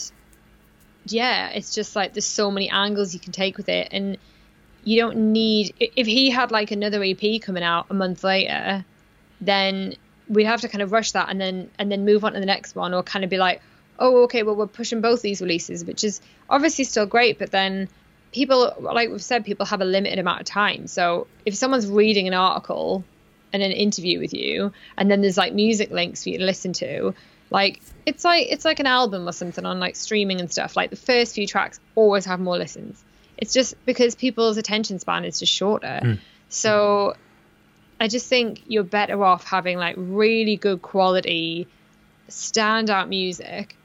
yeah it's just like there's so many angles you can take with it. And you don't need if he had like another ep coming out a month later then we'd have to kind of rush that and then and then move on to the next one or kind of be like oh okay well we're pushing both these releases which is obviously still great but then people like we've said people have a limited amount of time. So if someone's reading an article and an interview with you and then there's like music links for you to listen to like it's like it's like an album or something on like streaming and stuff. Like the first few tracks always have more listens. It's just because people's attention span is just shorter. Mm. So I just think you're better off having like really good quality standout music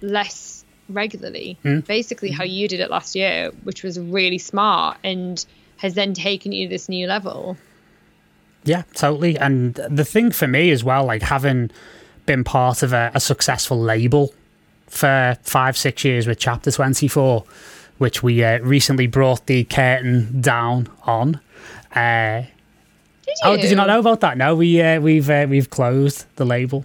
less regularly. Mm. Basically how you did it last year, which was really smart and has then taken you to this new level. Yeah, totally. And the thing for me as well, like having been part of a, a successful label for five, six years with Chapter 24, which we uh, recently brought the curtain down on. Uh, did oh, did you not know about that? No, we uh, we've uh, we've closed the label.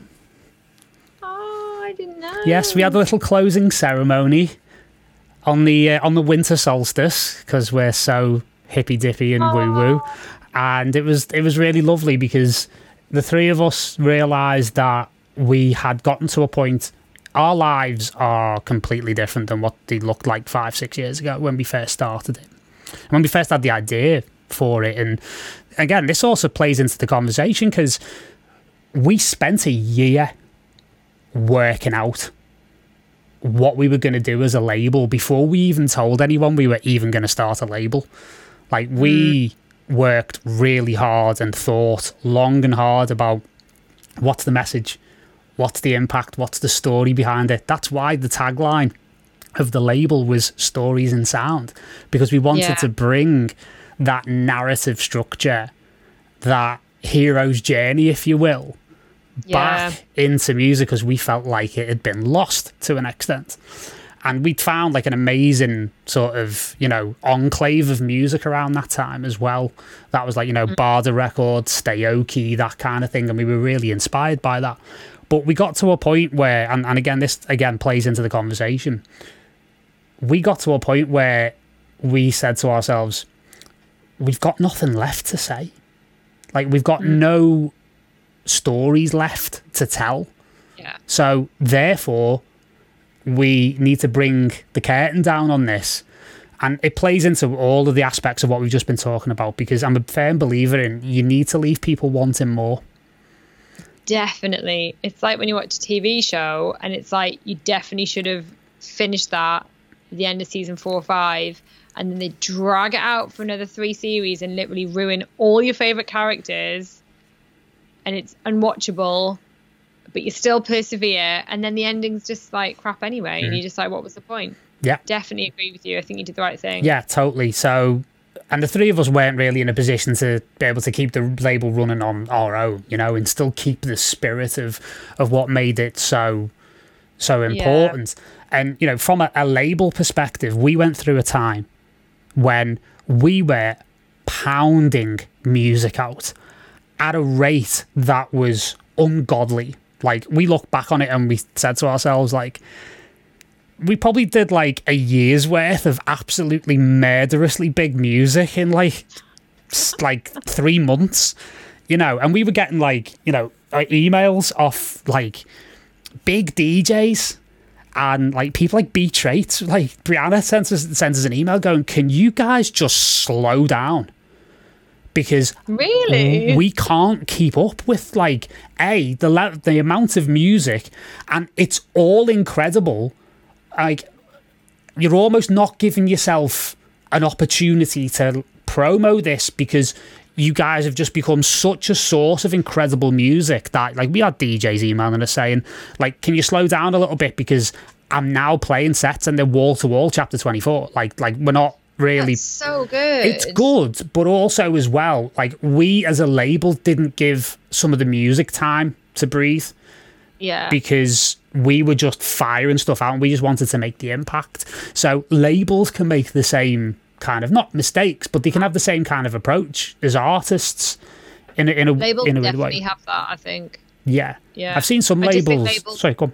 Oh, I didn't know. Yes, we had a little closing ceremony on the uh, on the winter solstice because we're so hippy dippy and woo woo, and it was it was really lovely because the three of us realised that we had gotten to a point our lives are completely different than what they looked like five, six years ago when we first started it. When we first had the idea for it. And again, this also plays into the conversation because we spent a year working out what we were going to do as a label before we even told anyone we were even going to start a label. Like, we worked really hard and thought long and hard about what's the message What's the impact? What's the story behind it? That's why the tagline of the label was stories and sound because we wanted yeah. to bring that narrative structure, that hero's journey, if you will, yeah. back into music because we felt like it had been lost to an extent. And we'd found like an amazing sort of, you know, enclave of music around that time as well. That was like, you know, mm. Barda Records, Stay that kind of thing. And we were really inspired by that. But we got to a point where, and, and again, this again plays into the conversation. We got to a point where we said to ourselves, we've got nothing left to say. Like, we've got mm. no stories left to tell. Yeah. So, therefore, we need to bring the curtain down on this And it plays into all of the aspects of what we've just been talking about because I'm a firm believer in you need to leave people wanting more. Definitely. It's like when you watch a TV show and it's like you definitely should have finished that at the end of season four or five and then they drag it out for another three series and literally ruin all your favorite characters and it's unwatchable but you still persevere and then the ending's just like crap anyway mm. and you're just like what was the point yeah definitely agree with you i think you did the right thing yeah totally so and the three of us weren't really in a position to be able to keep the label running on our own you know and still keep the spirit of of what made it so so important yeah. and you know from a, a label perspective we went through a time when we were pounding music out at a rate that was ungodly. Like we look back on it and we said to ourselves, like, we probably did like a year's worth of absolutely murderously big music in like like three months, you know, and we were getting like you know emails off like big DJs and like people like B.Traits, like Brianna sends us sends us an email going, "Can you guys just slow down?" Because really we can't keep up with like a the the amount of music, and it's all incredible. Like you're almost not giving yourself an opportunity to promo this because you guys have just become such a source of incredible music that like we had DJs emailing us saying like can you slow down a little bit? Because I'm now playing sets and they're wall to wall chapter 24 like like we're not really That's so good. It's good but also as well like we as a label didn't give some of the music time to breathe yeah. because we were just firing stuff out and we just wanted to make the impact so labels can make the same kind of not mistakes, but they can have the same kind of approach as artists in a, in a labels in a definitely way. have that. I think. Yeah, yeah. I've seen some labels, labels. Sorry, come.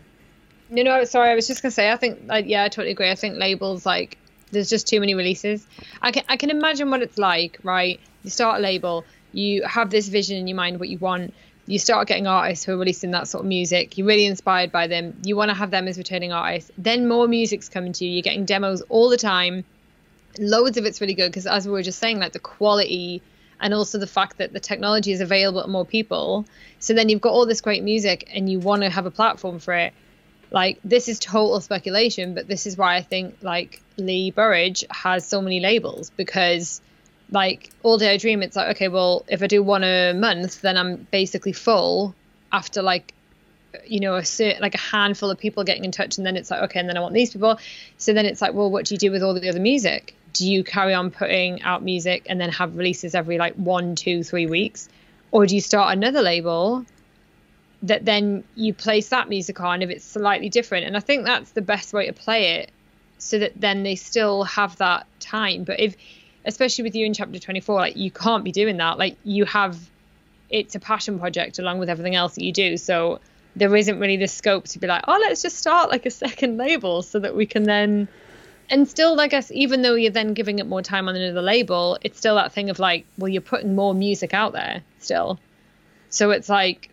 No, no, sorry. I was just gonna say. I think, like, yeah, I totally agree. I think labels like there's just too many releases. I can I can imagine what it's like, right? You start a label, you have this vision in your mind, what you want. You start getting artists who are releasing that sort of music. You're really inspired by them. You want to have them as returning artists. Then more music's coming to you. You're getting demos all the time loads of it's really good because as we were just saying like the quality and also the fact that the technology is available to more people so then you've got all this great music and you want to have a platform for it like this is total speculation but this is why i think like lee burridge has so many labels because like all day i dream it's like okay well if i do one a month then i'm basically full after like you know a certain like a handful of people getting in touch and then it's like okay and then i want these people. So then it's like well what do you do with all the other music? Do you carry on putting out music and then have releases every like one two three weeks? Or do you start another label that then you place that music on if it's slightly different? And i think that's the best way to play it so that then they still have that time. But if especially with you in chapter 24 like you can't be doing that like you have it's a passion project along with everything else that you do so there isn't really the scope to be like, oh, let's just start like a second label so that we can then. And still, I guess, even though you're then giving it more time on another label, it's still that thing of like, well, you're putting more music out there still. So it's like,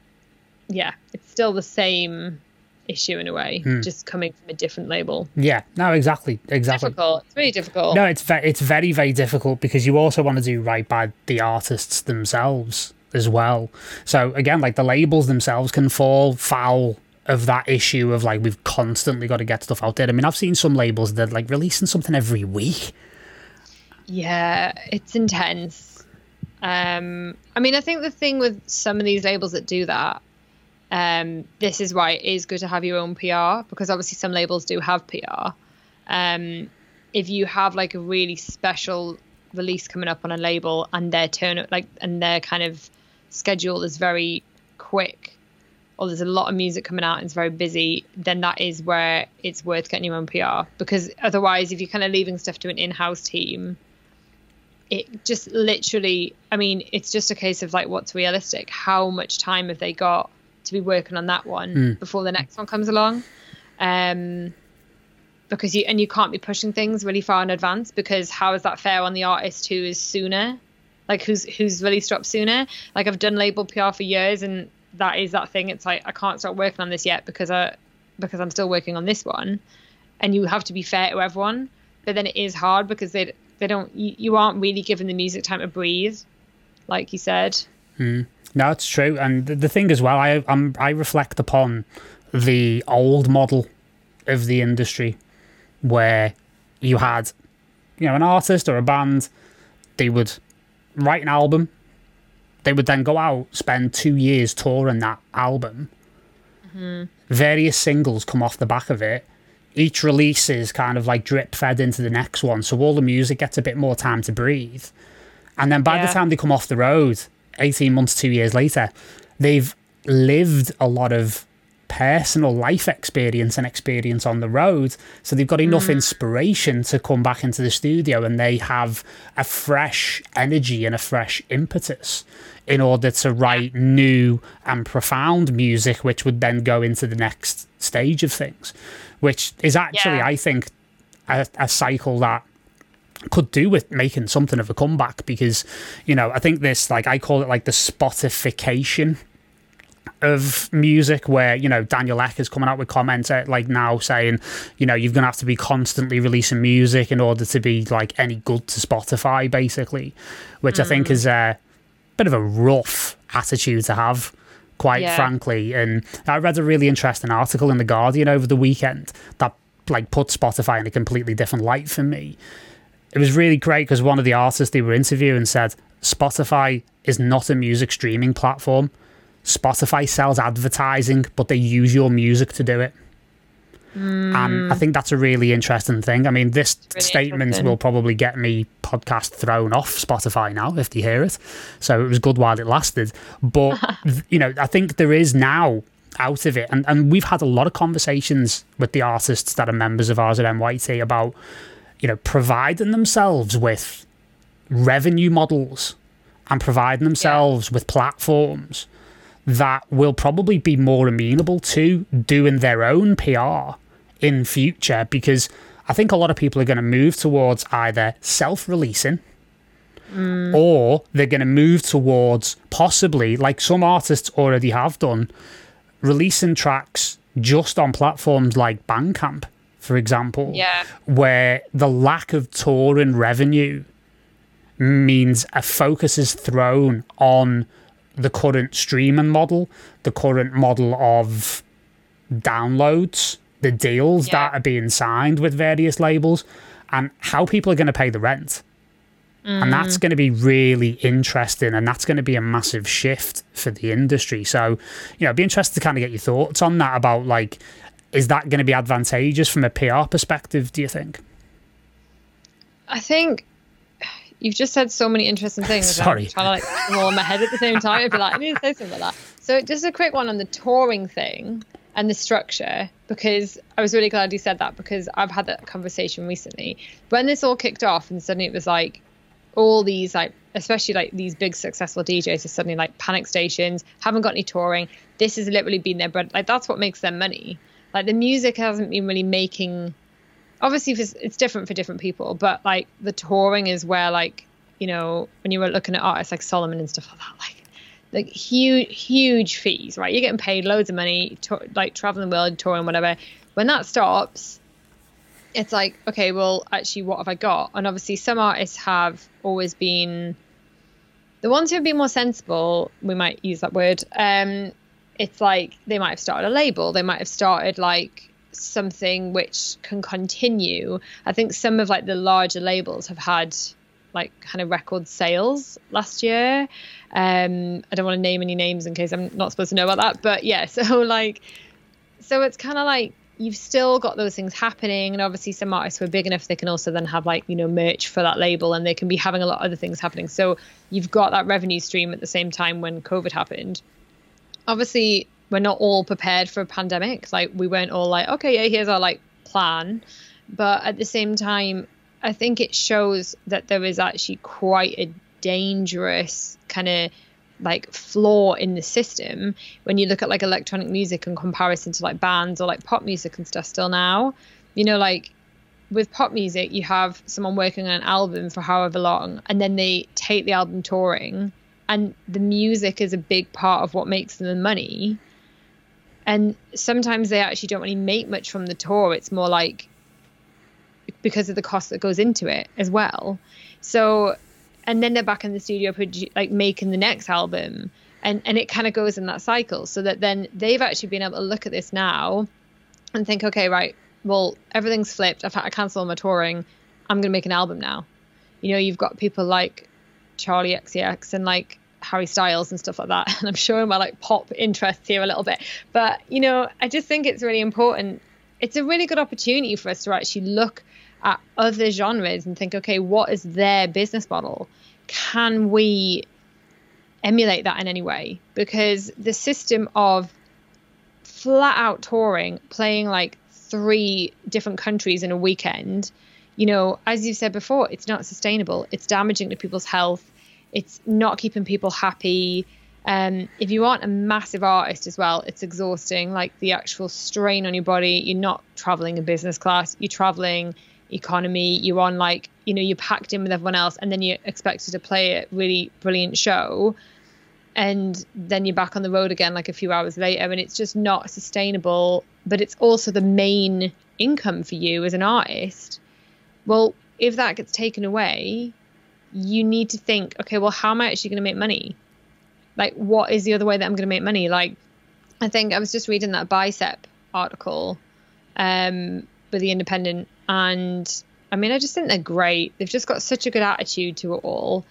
yeah, it's still the same issue in a way, hmm. just coming from a different label. Yeah, no, exactly, exactly. Difficult. It's really difficult. No, it's ve- it's very very difficult because you also want to do right by the artists themselves as well. So again, like the labels themselves can fall foul of that issue of like we've constantly got to get stuff out there. I mean, I've seen some labels that like releasing something every week. Yeah, it's intense. Um, I mean, I think the thing with some of these labels that do that, um, this is why it is good to have your own PR because obviously some labels do have PR. Um, if you have like a really special release coming up on a label and their turn like and their kind of schedule is very quick or there's a lot of music coming out and it's very busy, then that is where it's worth getting your own PR. Because otherwise, if you're kind of leaving stuff to an in house team, it just literally, I mean, it's just a case of like what's realistic. How much time have they got to be working on that one mm. before the next one comes along? Um, because you and you can't be pushing things really far in advance because how is that fair on the artist who is sooner like who's who's really stopped sooner. Like I've done label PR for years, and that is that thing. It's like I can't start working on this yet because I because I'm still working on this one, and you have to be fair to everyone but then it is hard because they they don't you, you aren't really given the music time to breathe, like you said. Mm. No, it's true, and the, the thing as well, I I'm, I reflect upon the old model of the industry where you had you know an artist or a band they would write an album. They would then go out spend two years touring that album. Mm-hmm. various singles come off the back of it. Each release is kind of like drip fed into the next one so all the music gets a bit more time to breathe. And then by yeah. the time they come off the road 18 months two years later they've lived a lot of personal life experience and experience on the road. So they've got enough mm. inspiration to come back into the studio and they have a fresh energy and a fresh impetus in order to write new and profound music, which would then go into the next stage of things, which is actually, yeah. I think, a, a cycle that could do with making something of a comeback because you know i think this like i call it like the spotification of music where you know Daniel Ek is coming out with comments uh, like now saying you know you're gonna have to be constantly releasing music in order to be like any good to Spotify basically which mm. I think mm. is a bit of a rough attitude to have quite yeah. frankly and I read a really interesting article in the Guardian over the weekend that like put Spotify in a completely different light for me it was really great because one of the artists they were interviewing said Spotify is not a music streaming platform Spotify sells advertising, but they use your music to do it. Mm. And I think that's a really interesting thing. I mean, this really statement will probably get me podcast thrown off Spotify now if they hear it. So it was good while it lasted. But, you know, I think there is now out of it. And, and we've had a lot of conversations with the artists that are members of ours at MYT about, you know, providing themselves with revenue models and providing themselves yeah. with platforms that will probably be more amenable to doing their own PR in future because I think a lot of people are going to move towards either self releasing mm. or they're going to move towards possibly, like some artists already have done, releasing tracks just on platforms like Bandcamp, for example, yeah. where the lack of touring revenue means a focus is thrown on the current streaming model, the current model of downloads, the deals yeah. that are being signed with various labels, and how people are going to pay the rent. Mm. And that's mm. going to be really interesting, and that's going to be a massive shift for the industry. So, you know, I'd be interested to kind of get your thoughts on that about like, is that going to be advantageous from a PR perspective, do you think? I think you've just said so many interesting things. Sorry. I'm trying to like roll in my head at the same time. I'd be like, I need to say something like that. So just a quick one on the touring thing and the structure, because I was really glad you said that because I've had that conversation recently. When this all kicked off and suddenly it was like all these like especially like these big successful DJs are suddenly like panic stations, haven't got any touring. This has literally been their bread. Like that's what makes them money. Like the music hasn't been really making obviously it's different for different people, but like the touring is where like you know when you were looking at artists like Solomun and stuff like that, like like huge huge fees, right? You're getting paid loads of money, to, like traveling the world, touring, whatever. When that stops, it's like okay, well actually, what have I got? And obviously, some artists have always been the ones who have been more sensible. We might use that word. Um, it's like they might have started a label, they might have started like something which can continue. I think some of like the larger labels have had like kind of record sales last year. Um, I don't want to name any names in case I'm not supposed to know about that, but yeah. So like, so it's kind of like you've still got those things happening, and obviously some artists who are big enough they can also then have like you know merch for that label, and they can be having a lot of other things happening. So you've got that revenue stream at the same time when COVID happened. Obviously, we're not all prepared for a pandemic. Like we weren't all like, okay, yeah, here's our like plan. But at the same time, I think it shows that there is actually quite a dangerous kind of like flaw in the system when you look at like electronic music in comparison to like bands or like pop music and stuff still now. You know, like with pop music, you have someone working on an album for however long, and then they take the album touring, and the music is a big part of what makes them the money and sometimes they actually don't really make much from the tour it's more like because of the cost that goes into it as well. So, and then they're back in the studio, like making the next album, and and it kind of goes in that cycle. So that then they've actually been able to look at this now, and think, okay, right, well, everything's flipped. I've had to cancel my touring. I'm gonna make an album now. You know, you've got people like Charli XCX and like Harry Styles and stuff like that. And I'm showing my like pop interests here a little bit. But, you know, I just think it's really important. It's a really good opportunity for us to actually look at other genres and think, okay, what is their business model? Can we emulate that in any way? Because the system of flat out touring, playing like three different countries in a weekend, you know, as you've said before, it's not sustainable. It's damaging to people's health it's not keeping people happy. Um, if you aren't a massive artist as well, it's exhausting. Like the actual strain on your body. You're not traveling in business class. You're traveling economy. You're on like you know you're packed in with everyone else, and then you're expected to play a really brilliant show, and then you're back on the road again like a few hours later, and it's just not sustainable. But it's also the main income for you as an artist. Well, if that gets taken away, you need to think, okay, well, how am I actually going to make money? Like, what is the other way that I'm going to make money? Like, I think I was just reading that bicep article um, with the Independent, and I mean, I just think they're great. They've just got such a good attitude to it all,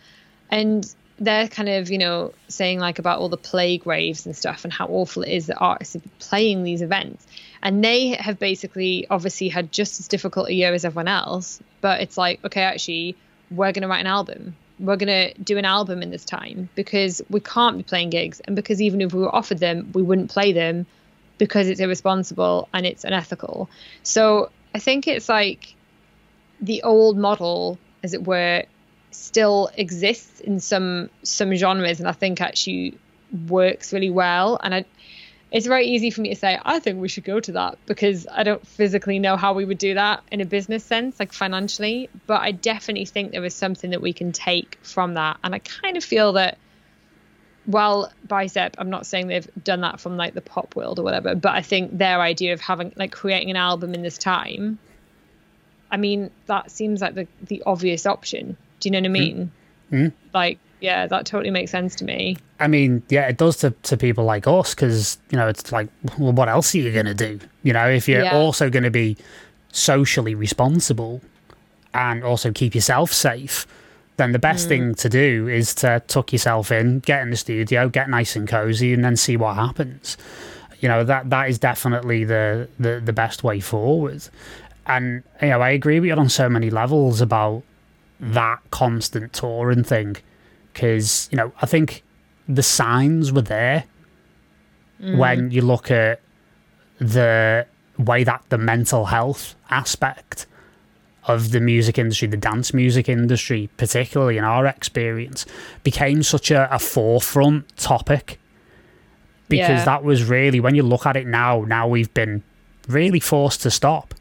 and they're kind of, you know, saying like about all the plague raves and stuff, and how awful it is that artists are playing these events. And they have basically, obviously, had just as difficult a year as everyone else. But it's like, okay, actually, we're going to write an album. We're going to do an album in this time because we can't be playing gigs. And because even if we were offered them, we wouldn't play them because it's irresponsible and it's unethical. So I think it's like the old model, as it were, still exists in some some genres and I think actually works really well. And I it's very easy for me to say i think we should go to that because i don't physically know how we would do that in a business sense like financially but i definitely think there is something that we can take from that. And i kind of feel that well bicep i'm not saying they've done that from like the pop world or whatever but i think their idea of having like creating an album in this time i mean that seems like the the obvious option. Do you know what i mean? Mm-hmm. like yeah, that totally makes sense to me. I mean, yeah, it does to, to people like us because, you know, it's like, well, what else are you going to do? You know, if you're yeah. also going to be socially responsible and also keep yourself safe, then the best mm. thing to do is to tuck yourself in, get in the studio, get nice and cozy, and then see what happens. You know, that that is definitely the, the, the best way forward. And, you know, I agree with you on so many levels about that constant touring thing because you know I think the signs were there mm. when you look at the way that the mental health aspect of the music industry, the dance music industry, particularly in our experience, became such a, a forefront topic. Because yeah. that was really, when you look at it now, now we've been really forced to stop.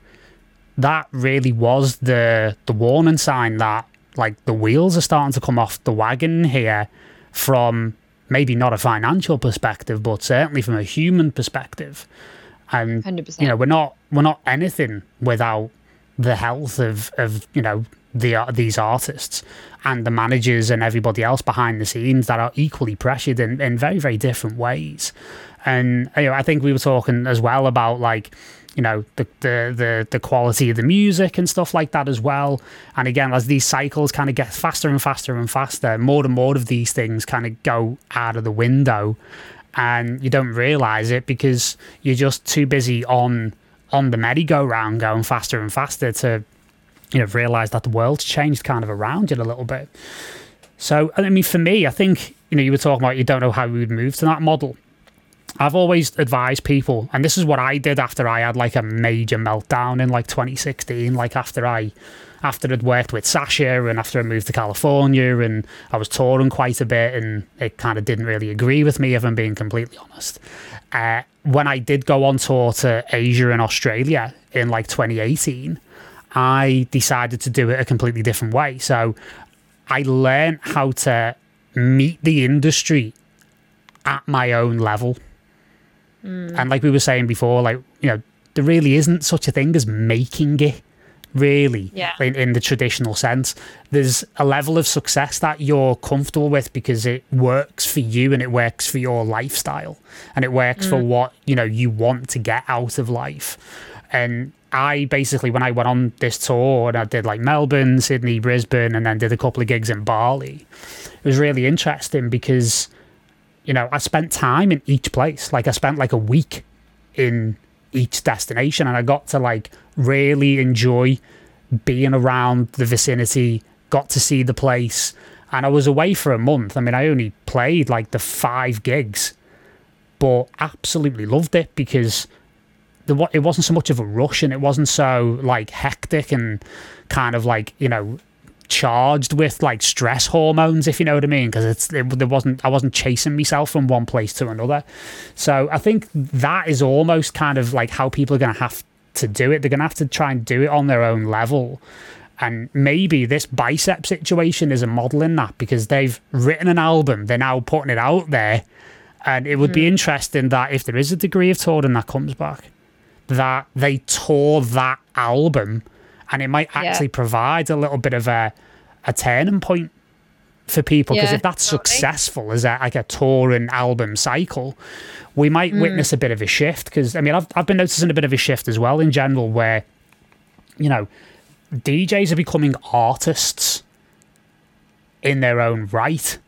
That really was the the warning sign that like the wheels are starting to come off the wagon here from maybe not a financial perspective, but certainly from a human perspective. And 100%. you know, we're not we're not anything without the health of of you know the uh, these artists and the managers and everybody else behind the scenes that are equally pressured in, in very very different ways. And you know, I think we were talking as well about like you know the, the the the quality of the music and stuff like that as well. And again, as these cycles kind of get faster and faster and faster, more and more of these things kind of go out of the window, and you don't realize it because you're just too busy on on the merry-go-round going faster and faster to you know realize that the world's changed kind of around you a little bit. So I mean, for me, I think you know you were talking about you don't know how we would move to that model. I've always advised people, and this is what I did after I had like a major meltdown in like 2016, like after I after I'd worked with Sasha and after I moved to California and I was touring quite a bit and it kind of didn't really agree with me if I'm being completely honest. Uh, when I did go on tour to Asia and Australia in like 2018, I decided to do it a completely different way. So I learned how to meet the industry at my own level. Mm. And like we were saying before, like, you know, there really isn't such a thing as making it. really, Yeah. in, in the traditional sense. There's a level of success that you're comfortable with because it works for you and it works for your lifestyle and it works for what, you know, you want to get out of life. And I basically, when I went on this tour and I did like Melbourne, Sydney, Brisbane, and then did a couple of gigs in Bali, it was really interesting because, you know, I spent time in each place. Like I spent like a week in each destination and I got to like really enjoy being around the vicinity, got to see the place. And I was away for a month. I mean, I only played like the five gigs, but absolutely loved it because the it wasn't so much of a rush and it wasn't so like hectic and kind of like you know charged with like stress hormones if you know what i mean because it's it, there wasn't i wasn't chasing myself from one place to another. So i think that is almost kind of like how people are going to have to do it. They're going to have to try and do it on their own level. And maybe this bicep situation is a model in that because they've written an album they're now putting it out there and it would be hmm. interesting that if there is a degree of touring that comes back that they tore that album and it might Yeah. actually provide a little bit of a a turning point for people because Yeah, if that's totally. successful as a, like a tour and album cycle we might Hmm. witness a bit of a shift because i mean I've, I've been noticing a bit of a shift as well in general where you know djs are becoming artists in their own right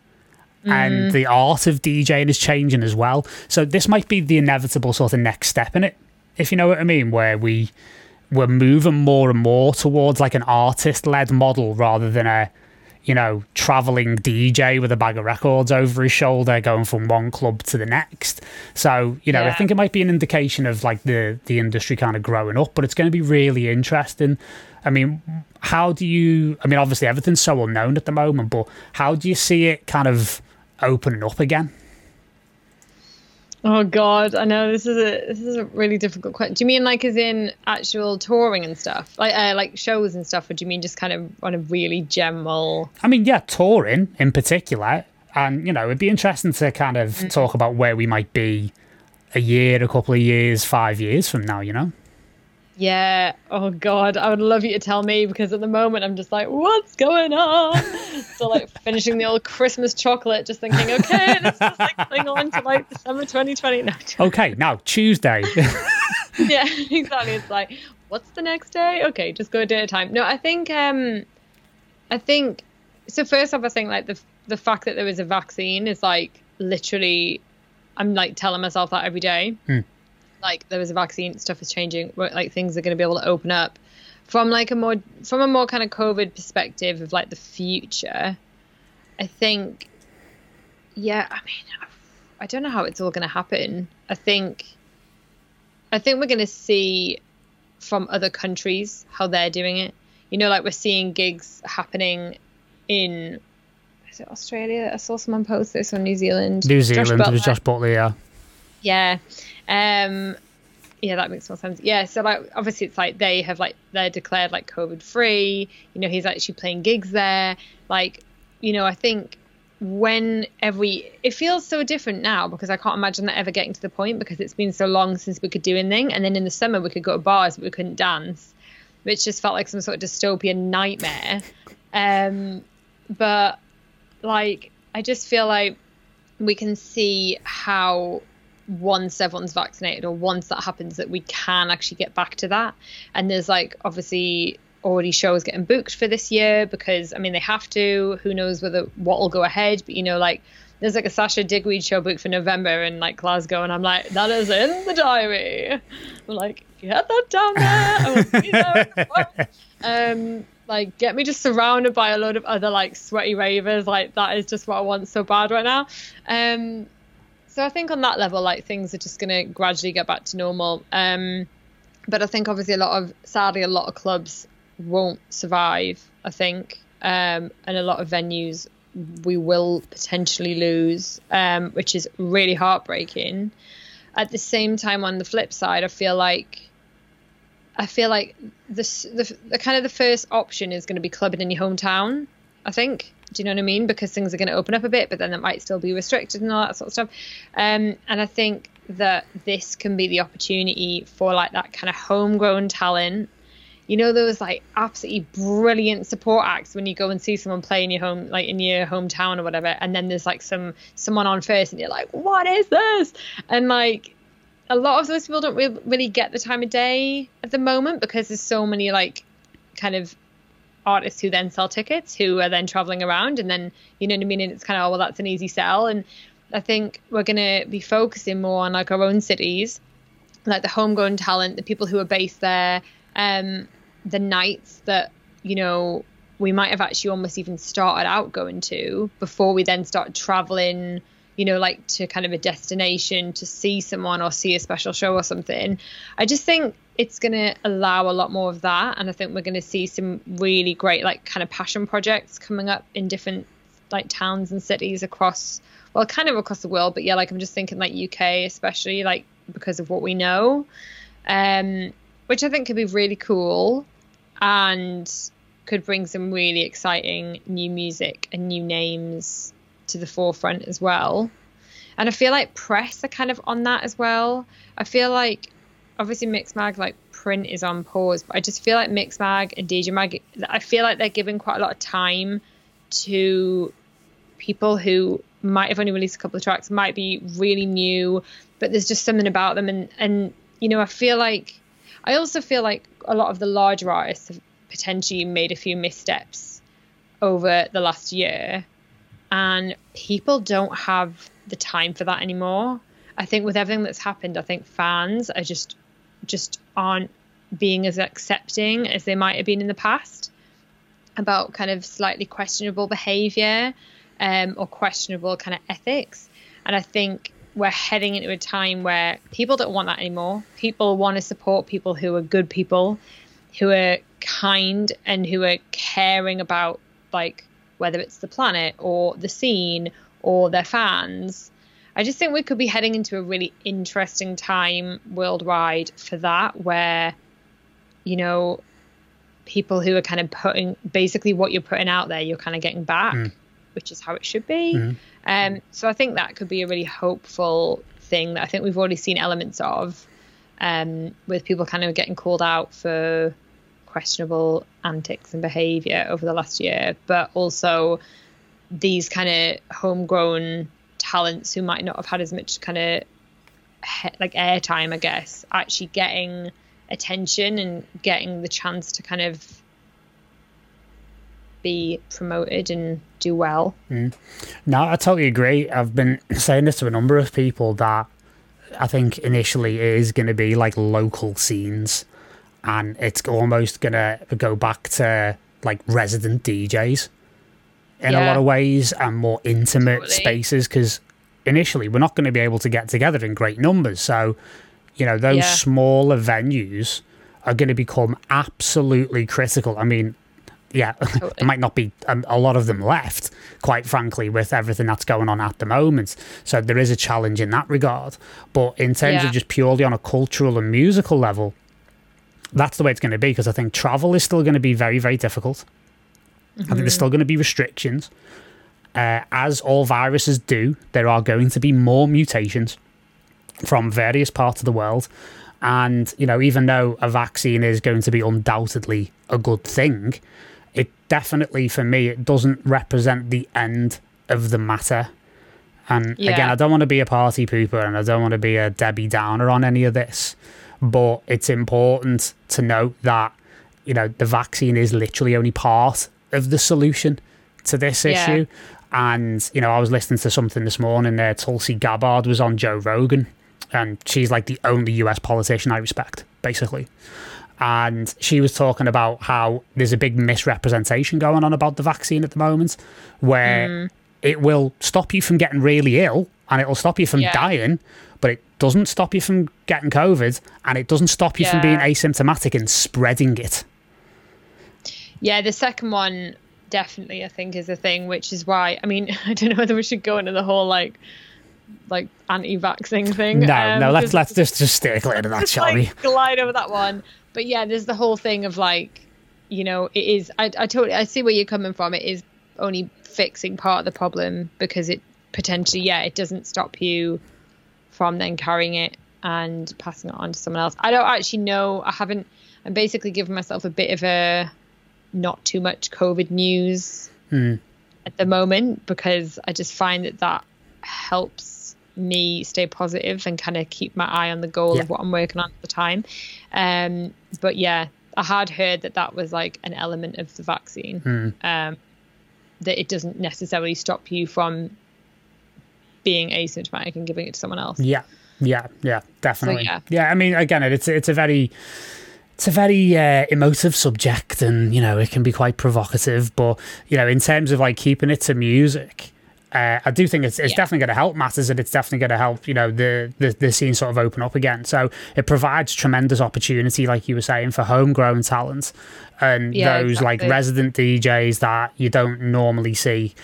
Mm. and the art of DJing is changing as well. So this might be the inevitable sort of next step in it, if you know what I mean, where we we're moving more and more towards like an artist led model rather than a you know traveling DJ with a bag of records over his shoulder going from one club to the next. So you know I think it might be an indication of like the the industry kind of growing up, but it's going to be really interesting. I mean, how do you? I mean, obviously everything's so unknown at the moment, but how do you see it kind of opening up again? Oh God, I know this is a this is a really difficult question. Do you mean like as in actual touring and stuff, like uh, like shows and stuff, or do you mean just kind of on a really general? I mean, yeah, touring in particular, and you know, it'd be interesting to kind of talk about where we might be a year, a couple of years, five years from now. You know, Yeah. Oh God, I would love you to tell me because at the moment I'm just like, what's going on? Still like finishing the old Christmas chocolate, just thinking, okay, let's just like cling on to like December 2020. No, okay, now Tuesday. yeah, exactly. It's like, what's the next day? Okay, just go a day at a time. No, I think, um, I think. So first off, I think like the the fact that there was a vaccine is like literally, I'm like telling myself that every day. Like there was a vaccine, stuff is changing. Like things are going to be able to open up from like a more from a more kind of COVID perspective of like the future. I think, yeah. I mean, I don't know how it's all going to happen. I think I think we're going to see from other countries how they're doing it. You know, like we're seeing gigs happening in is it Australia? I saw someone post this on New Zealand. New Josh Zealand, it was Butler. Josh Butler, yeah. Yeah. Um yeah, that makes more sense. Yeah, so like obviously it's like they have like they're declared like COVID free. You know, he's actually playing gigs there. Like, you know, I think when every it feels so different now because I can't imagine that ever getting to the point because it's been so long since we could do anything. And then in the summer we could go to bars but we couldn't dance, which just felt like some sort of dystopian nightmare. Um but like I just feel like we can see how once everyone's vaccinated or once that happens that we can actually get back to that and there's like obviously already shows getting booked for this year because i mean they have to who knows whether what will go ahead but you know like there's like a Sasha Digweed show booked for November in like Glasgow, and I'm like, that is in the diary. I'm like, get that down there. I um, like, get me just surrounded by a load of other like sweaty ravers. Like, that is just what I want so bad right now. Um, so I think on that level, like things are just going to gradually get back to normal. Um, but I think obviously a lot of, sadly, a lot of clubs won't survive. I think, um, and a lot of venues we will potentially lose, um, which is really heartbreaking. At the same time, on the flip side, I feel like I feel like this the, the kind of the first option is going to be clubbing in your hometown. I think. Do you know what I mean? Because things are going to open up a bit, but then it might still be restricted and all that sort of stuff. Um, and I think that this can be the opportunity for like that kind of homegrown talent. you know those like absolutely brilliant support acts when you go and see someone play in your home like in your hometown or whatever and then there's like some someone on first and you're like what is this and like a lot of those people don't re- really get the time of day at the moment because there's so many like kind of artists who then sell tickets who are then traveling around and then you know what I mean? And it's kind of oh well that's an easy sell. And I think we're going to be focusing more on like our own cities like the homegrown talent the people who are based there um the nights that you know we might have actually almost even started out going to before we then start traveling you know like to kind of a destination to see someone or see a special show or something. I just think it's going to allow a lot more of that and i think we're going to see some really great like kind of passion projects coming up in different like towns and cities across well kind of across the world but yeah like i'm just thinking like uk especially like because of what we know um which i think could be really cool and could bring some really exciting new music and new names to the forefront as well. And I feel like press are kind of on that as well. I feel like obviously Mixmag like print is on pause, but I just feel like Mixmag and DJ Mag I feel like they're giving quite a lot of time to people who might have only released a couple of tracks, might be really new, but there's just something about them. And and you know, I feel like I also feel like a lot of the larger artists have potentially made a few missteps over the last year and people don't have the time for that anymore. I think with everything that's happened i think fans are just just aren't being as accepting as they might have been in the past about kind of slightly questionable behavior um, or questionable kind of ethics and i think we're heading into a time where people don't want that anymore people want to support people who are good people who are kind and who are caring about like whether it's the planet or the scene or their fans. I just think we could be heading into a really interesting time worldwide for that, where, you know, people who are kind of putting basically what you're putting out there, you're kind of getting back, mm. which is how it should be. Mm. Um, so I think that could be a really hopeful thing that I think we've already seen elements of, um, with people kind of getting called out for questionable antics and behavior over the last year, but also these kind of homegrown talents who might not have had as much kind of like airtime, I guess, actually getting attention and getting the chance to kind of be promoted and do well. Mm. No, I totally agree. I've been saying this to a number of people that I think initially it is going to be like local scenes and it's almost gonna go back to like resident DJs in yeah. a lot of ways and more intimate totally. spaces because initially we're not going to be able to get together in great numbers. So, you know, those yeah. smaller venues are going to become absolutely critical. I mean, yeah, totally. there might not be a, a, lot of them left, quite frankly, with everything that's going on at the moment. So there is a challenge in that regard. But in terms yeah. of just purely on a cultural and musical level, that's the way it's going to be because I think travel is still going to be very, very difficult. Mm-hmm. I think there's still going to be restrictions. Uh, as all viruses do, there are going to be more mutations from various parts of the world. And, you know, even though a vaccine is going to be undoubtedly a good thing, it definitely, for me, it doesn't represent the end of the matter. And yeah. again, I don't want to be a party pooper and I don't want to be a Debbie Downer on any of this but it's important to note that you know the vaccine is literally only part of the solution to this yeah. issue. And you know, I was listening to something this morning. There, Tulsi Gabbard was on Joe Rogan, and she's like the only US politician I respect, basically. And she was talking about how there's a big misrepresentation going on about the vaccine at the moment, where mm. it will stop you from getting really ill and it will stop you from yeah. dying, but it doesn't stop you from getting COVID and it doesn't stop you yeah. from being asymptomatic and spreading it. Yeah, the second one definitely I think is a thing, which is why I mean I don't know whether we should go into the whole like like anti-vaccine thing. No, um, no, let's let's just just stay clear of that, shall like, we? Glide over that one. But yeah, there's the whole thing of like, you know, it is. I I totally I see where you're coming from. It is only fixing part of the problem because it potentially yeah it doesn't stop you from then carrying it and passing it on to someone else. I don't actually know. I haven't. I'm basically giving myself a bit of a not too much COVID news mm. at the moment because I just find that that helps me stay positive and kind of keep my eye on the goal yeah. of what I'm working on at the time. Um, but yeah, I had heard that that was like an element of the vaccine. Mm. Um, that it doesn't necessarily stop you from being asymptomatic and giving it to someone else. Yeah, yeah, yeah, definitely. So, yeah. yeah, I mean, again, it's it's a very it's a very uh, emotive subject, and you know it can be quite provocative. But you know, in terms of like keeping it to music, uh, I do think it's, it's yeah. definitely going to help matters and it's definitely going to help you know the, the the scene sort of open up again so it provides tremendous opportunity like you were saying for homegrown talent and yeah, those exactly. like resident DJs that you don't normally see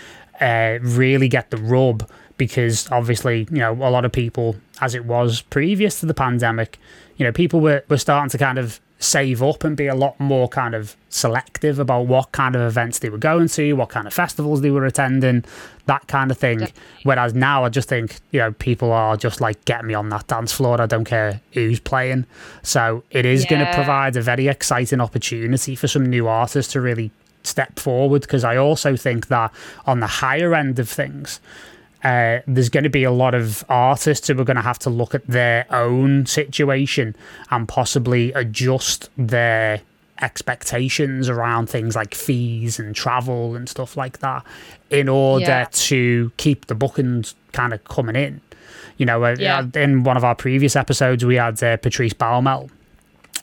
uh, really get the rub because obviously you know a lot of people as it was previous to the pandemic you know people were, were starting to kind of save up and be a lot more kind of selective about what kind of events they were going to, what kind of festivals they were attending, that kind of thing. Whereas now I just think, you know, people are just like, get me on that dance floor. I don't care who's playing. So it is yeah. going to provide a very exciting opportunity for some new artists to really step forward because I also think that on the higher end of things, uh, there's going to be a lot of artists who are going to have to look at their own situation and possibly adjust their expectations around things like fees and travel and stuff like that in order yeah. to keep the bookings kind of coming in. You know, uh, yeah. in one of our previous episodes, we had uh, Patrice Baumel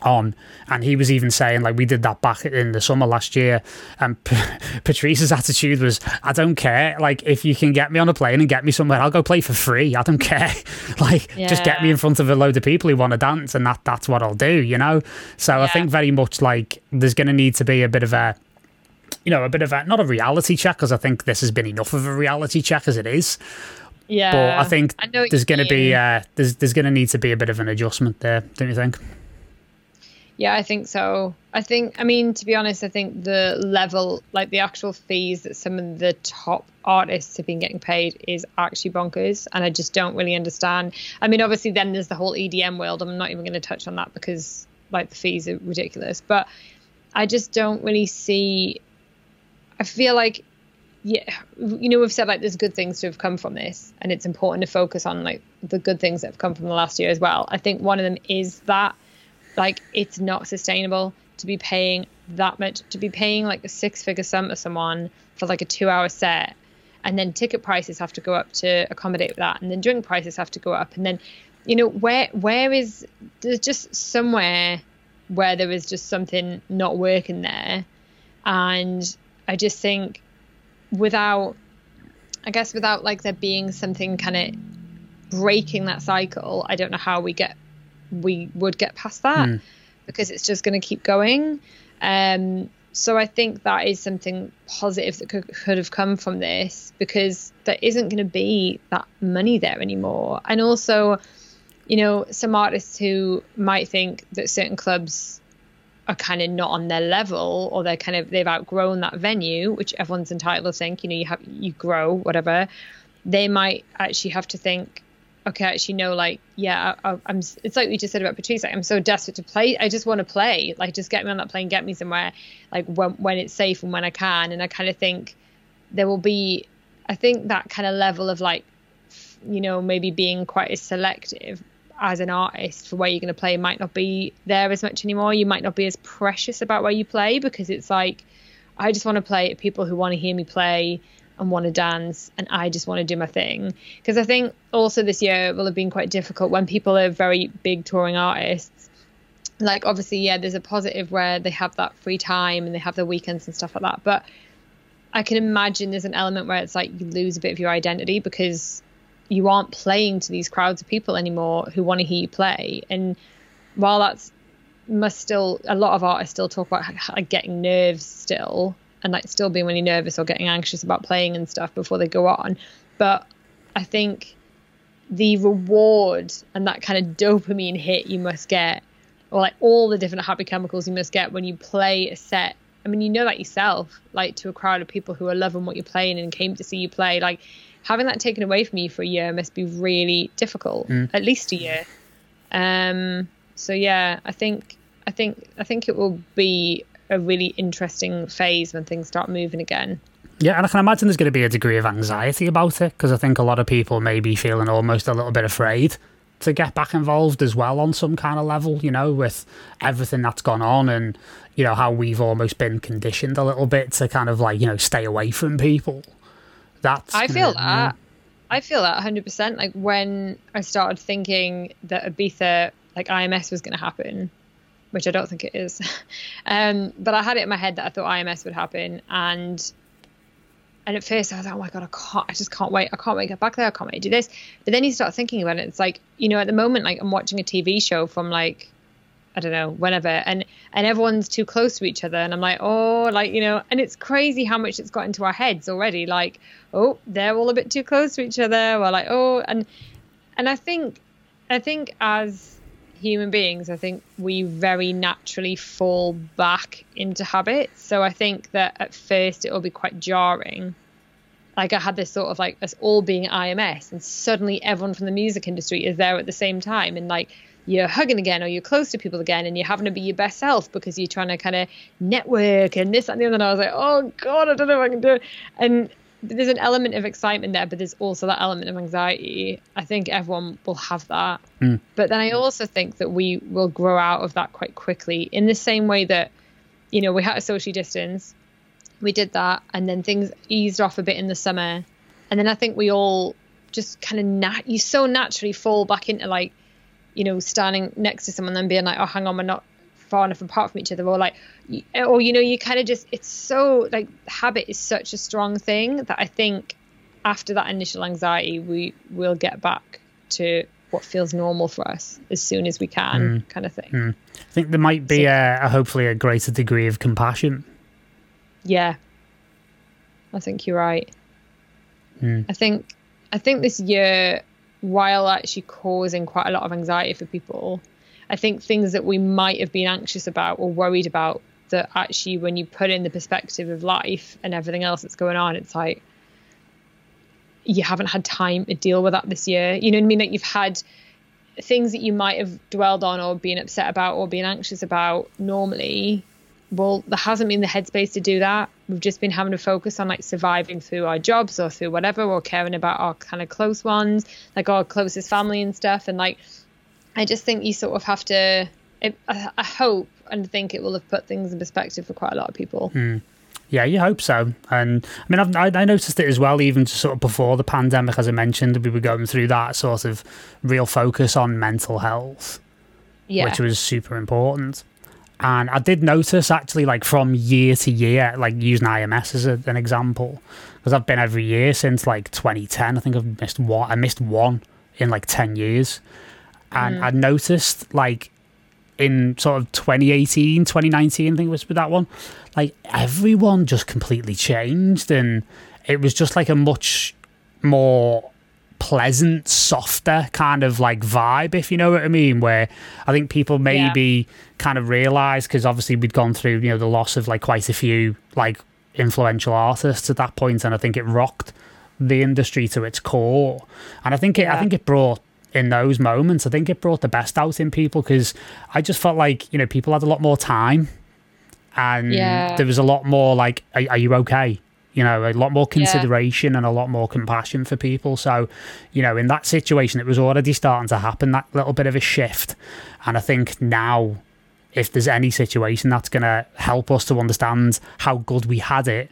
on. And he was even saying like we did that back in the summer last year and P- Patrice's attitude was I don't care. Like if you can get me on a plane and get me somewhere I'll go play for free. I don't care. Like yeah. just get me in front of a load of people who want to dance and that that's what I'll do you know? So yeah. I think very much like there's going to need to be a bit of a you know a bit of a not a reality check because I think this has been enough of a reality check as it is. Yeah but I think I there's going to be uh, there's there's going to need to be a bit of an adjustment there don't you think yeah, I think so. I think, I mean, to be honest, I think the level, like the actual fees that some of the top artists have been getting paid is actually bonkers. And I just don't really understand. I mean, obviously, then there's the whole EDM world. I'm not even going to touch on that because, like, the fees are ridiculous. But I just don't really see. I feel like yeah you know we've said like there's good things to have come from this and it's important to focus on like the good things that have come from the last year as well i think one of them is that like it's not sustainable to be paying that much to be paying like a six figure sum to someone for like a two hour set and then ticket prices have to go up to accommodate that and then drink prices have to go up and then you know where where is there's just somewhere where there is just something not working there and i just think without i guess without like there being something kind of breaking that cycle i don't know how we get we would get past that mm. because it's just going to keep going. Um, so I think that is something positive that could, could have come from this because there isn't going to be that money there anymore. And also, you know, some artists who might think that certain clubs are kind of not on their level or they're kind of they've outgrown that venue, which everyone's entitled to think, you know, you have you grow, whatever. They might actually have to think, okay, I actually, no, like, yeah, I, am It's like we just said about Patrice. Like, I'm so desperate to play. I just want to play. Like, just get me on that plane, get me somewhere, like when when it's safe and when I can. And I kind of think there will be, I think that kind of level of like, you know, maybe being quite as selective as an artist for where you're going to play might not be there as much anymore. You might not be as precious about where you play because it's like, I just want to play people who want to hear me play and want to dance and I just want to do my thing. Because I think also this year will have been quite difficult when people are very big touring artists. Like obviously, yeah, there's a positive where they have that free time and they have their weekends and stuff like that. But I can imagine there's an element where it's like you lose a bit of your identity because you aren't playing to these crowds of people anymore who want to hear you play. And while that's must still a lot of artists still talk about like getting nerves still and like still being really nervous or getting anxious about playing and stuff before they go on. But I think the reward and that kind of dopamine hit you must get, or like all the different happy chemicals you must get when you play a set. I mean, you know that yourself, like to a crowd of people who are loving what you're playing and came to see you play. Like having that taken away from you for a year must be really difficult, mm. at least a year. Um, so yeah, I think I think I think it will be a really interesting phase when things start moving again. Yeah, and I can imagine there's going to be a degree of anxiety about it because I think a lot of people may be feeling almost a little bit afraid to get back involved as well on some kind of level, you know, with everything that's gone on and, you know, how we've almost been conditioned a little bit to kind of like, you know, stay away from people. That's I feel that. I feel that 100%. Like when I started thinking that Ibiza, like IMS was going to happen, which I don't think it is. um, but I had it in my head that I thought IMS would happen. And and at first I was like, oh my god, I can't, I just can't wait. I can't wait to get back there. I can't wait to do this. But then you start thinking about it. It's like, you know, at the moment, like I'm watching a TV show from like, I don't know, whenever, and and everyone's too close to each other, and I'm like, oh, like you know, and it's crazy how much it's got into our heads already. Like, oh, they're all a bit too close to each other. Or like, oh, and and I think, I think as human beings, I think we very naturally fall back into habits. So I think that at first it will be quite jarring. Like I had this sort of like us all being IMS, and suddenly everyone from the music industry is there at the same time, and like you're hugging again or you're close to people again and you're having to be your best self because you're trying to kind of network and this and the other. And I was like, oh God, I don't know if I can do it. And there's an element of excitement there, but there's also that element of anxiety. I think everyone will have that. Mm. But then I also think that we will grow out of that quite quickly in the same way that, you know, we had a social distance, we did that, and then things eased off a bit in the summer. And then I think we all just kind of, nat- you so naturally fall back into like, you know, standing next to someone and being like, oh, hang on, we're not far enough apart from each other or like or you know you kind of just it's so like habit is such a strong thing that i think after that initial anxiety we will get back to what feels normal for us as soon as we can mm. kind of thing mm. i think there might be so, a, a, hopefully a greater degree of compassion yeah i think you're right mm. i think i think this year while actually causing quite a lot of anxiety for people I think things that we might have been anxious about or worried about that actually when you put in the perspective of life and everything else that's going on, it's like you haven't had time to deal with that this year. You know what I mean? Like you've had things that you might have dwelled on or been upset about or been anxious about normally. Well, there hasn't been the headspace to do that. We've just been having to focus on like surviving through our jobs or through whatever, or caring about our kind of close ones, like our closest family and stuff. And like I just think you sort of have to. It, I, I, hope and think it will have put things in perspective for quite a lot of people. Mm. Yeah, you hope so. And I mean, I've, I, I noticed it as well, even sort of before the pandemic, as I mentioned, we were going through that sort of real focus on mental health, yeah. which was super important. And I did notice actually, like from year to year, like using IMS as a, an example, because I've been every year since like 2010. I think I've missed one. I missed one in like 10 years and mm. I noticed like in sort of 2018, 2019, I think it was with that one, like everyone just completely changed, and it was just like a much more pleasant, softer kind of like vibe, if you know what I mean. Where I think people maybe yeah. kind of realised because obviously we'd gone through you know the loss of like quite a few like influential artists at that point, and I think it rocked the industry to its core, and I think it yeah. I think it brought in those moments. I think it brought the best out in people because I just felt like, you know, people had a lot more time and yeah. there was a lot more like, are, are you okay? You know, a lot more consideration yeah. and a lot more compassion for people. So, you know, in that situation, it was already starting to happen, that little bit of a shift. And I think now, if there's any situation that's going to help us to understand how good we had it,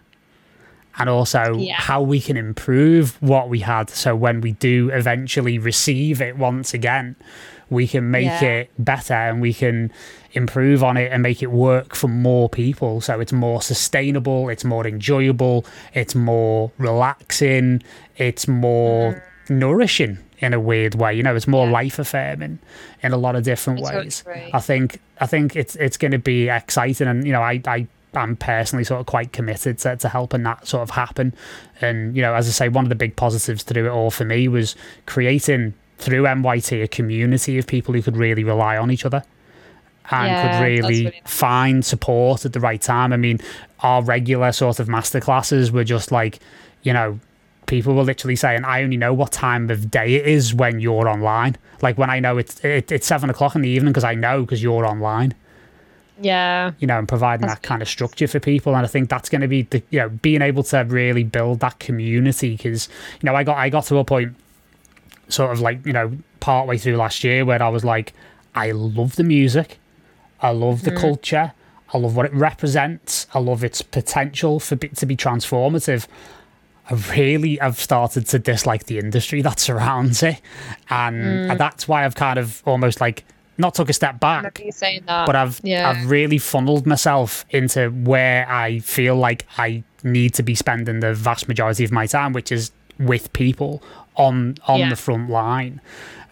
and also yeah. how we can improve what we had so when we do eventually receive it once again we can make yeah. it better and we can improve on it and make it work for more people so it's more sustainable it's more enjoyable it's more relaxing it's more mm. nourishing in a weird way you know it's more yeah. life affirming in a lot of different ways i think i think it's it's going to be exciting and you know i i I'm personally sort of quite committed to, to helping that sort of happen. And, you know, as I say, one of the big positives to do it all for me was creating through MYT a community of people who could really rely on each other and yeah, could really, really nice. find support at the right time. I mean, our regular sort of masterclasses were just like, you know, people were literally saying, "I only know what time of day it is when you're online. Like when I know it's it, it's seven o'clock in the evening because I know because you're online." Yeah. You know, and providing that's that kind of structure for people, and I think that's going to be the you know being able to really build that community because you know I got I got to a point, sort of like you know partway through last year where I was like, I love the music, I love the mm. culture, I love what it represents, I love its potential for it to be transformative. I really have started to dislike the industry that surrounds it, and mm. that's why I've kind of almost like not took a step back. But I've yeah. I've really funneled myself into where I feel like I need to be spending the vast majority of my time, which is with people on on yeah. the front line.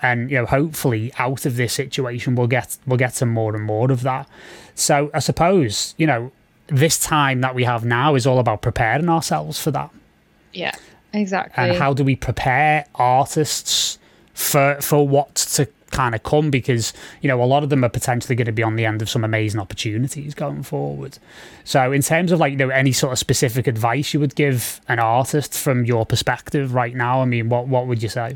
And you know, hopefully out of this situation we'll get we'll get some more and more of that. So I suppose, you know, this time that we have now is all about preparing ourselves for that. Yeah, exactly. And how do we prepare artists for for what's to kind of come because you know a lot of them are potentially going to be on the end of some amazing opportunities going forward. So in terms of like you know any sort of specific advice you would give an artist from your perspective right now i mean what what would you say?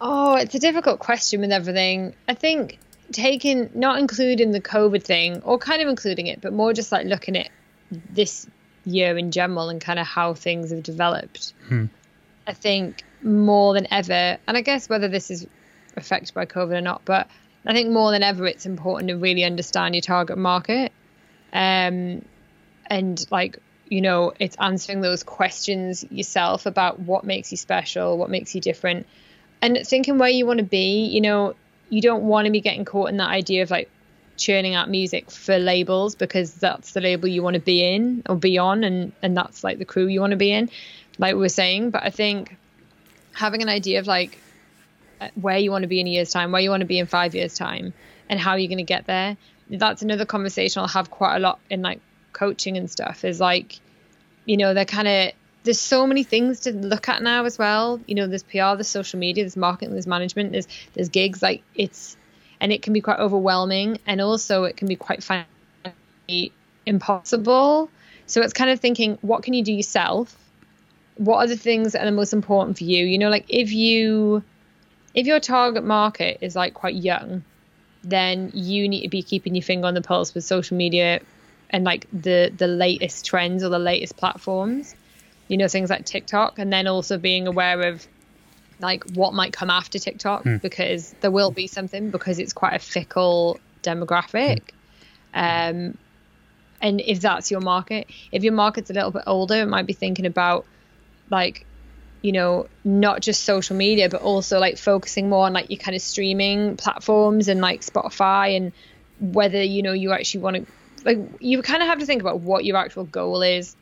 Oh it's a difficult question with everything. I think taking not including the covid thing or kind of including it but more just like looking at this year in general and kind of how things have developed. Hmm. i think more than ever, and I guess whether this is affected by COVID or not, but I think more than ever, it's important to really understand your target market. Um, and like, you know, it's answering those questions yourself about what makes you special, what makes you different, and thinking where you want to be. You know, you don't want to be getting caught in that idea of like churning out music for labels because that's the label you want to be in or be on, and and that's like the crew you want to be in, like we are saying. But I think having an idea of like uh, where you want to be in a year's time, where you want to be in five years' time, and how you're going to get there. That's another conversation I'll have quite a lot in like coaching and stuff. Is like, you know, they're kind of there's so many things to look at now as well. You know, there's PR, there's social media, there's marketing, there's management, there's there's gigs. Like it's and it can be quite overwhelming, and also it can be quite impossible. So it's kind of thinking, what can you do yourself? What are the things that are the most important for you you know like if you if your target market is like quite young then you need to be keeping your finger on the pulse with social media and like the the latest trends or the latest platforms you know things like tiktok and then also being aware of like what might come after tiktok mm. because there will be something because it's quite a fickle demographic mm. um and if that's your market if your market's a little bit older it might be thinking about like you know not just social media but also like focusing more on like your kind of streaming platforms and like spotify and whether you know you actually want to like you kind of have to think about what your actual goal is.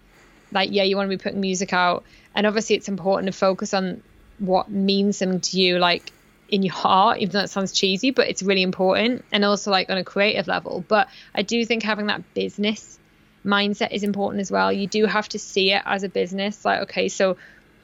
Like yeah you want to be putting music out and obviously it's important to focus on what means something to you like in your heart even though it sounds cheesy but it's really important and also like on a creative level. But i do think having that business mindset is important as well. You do have to see it as a business. Like, okay, so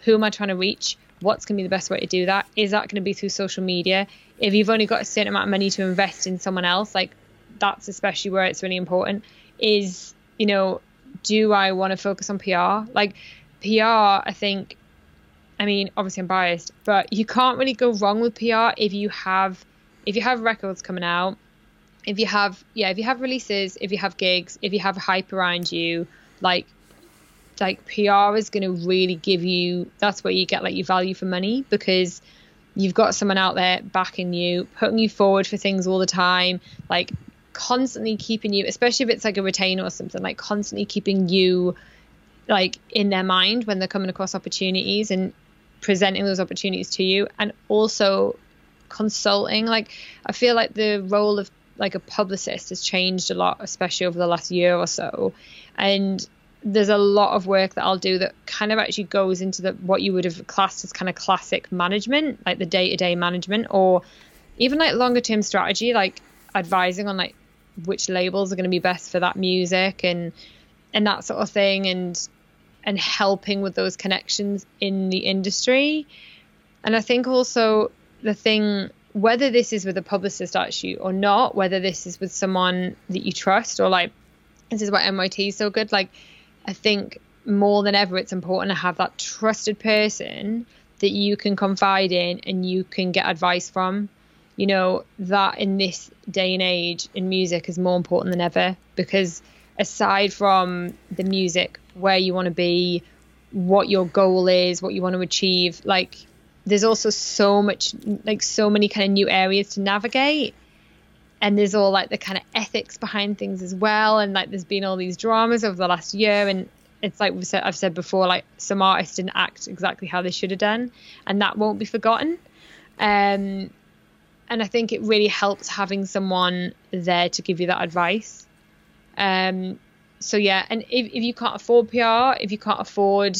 who am I trying to reach? What's going to be the best way to do that? Is that going to be through social media? If you've only got a certain amount of money to invest in someone else, like that's especially where it's really important. Is, you know, do I want to focus on PR? Like, PR, I think, I mean, obviously I'm biased, but you can't really go wrong with PR if you have if you have records coming out if you have yeah if you have releases if you have gigs if you have hype around you like like pr is going to really give you that's where you get like your value for money because you've got someone out there backing you putting you forward for things all the time like constantly keeping you especially if it's like a retainer or something like constantly keeping you like in their mind when they're coming across opportunities and presenting those opportunities to you and also consulting. Like i feel like the role of like a publicist has changed a lot, especially over the last year or so. And there's a lot of work that I'll do that kind of actually goes into the what you would have classed as kind of classic management, like the day-to-day management, or even like longer term strategy, like advising on like which labels are going to be best for that music and and that sort of thing, and and helping with those connections in the industry. And I think also the thing whether this is with a publicist actually or not, whether this is with someone that you trust or like this is why MYT is so good. Like I think more than ever, it's important to have that trusted person that you can confide in and you can get advice from. You know, that in this day and age in music is more important than ever because aside from the music, where you want to be, what your goal is, what you want to achieve, like there's also so much, like so many kind of new areas to navigate. And there's all like the kind of ethics behind things as well. And like there's been all these dramas over the last year. And it's like we've said, I've said before, like some artists didn't act exactly how they should have done. And that won't be forgotten. Um, and I think it really helps having someone there to give you that advice. Um, so yeah, and if, if you can't afford PR, if you can't afford,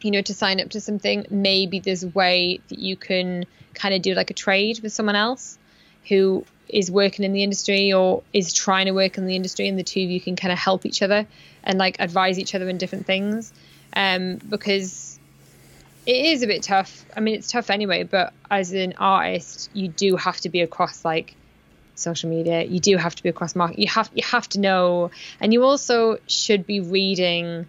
you know, to sign up to something, maybe there's a way that you can kind of do like a trade with someone else who is working in the industry or is trying to work in the industry, and the two of you can kind of help each other and like advise each other in different things. Um, because it is a bit tough. I mean, it's tough anyway, but as an artist, you do have to be across like social media. You do have to be across market. You have you have to know, and you also should be reading.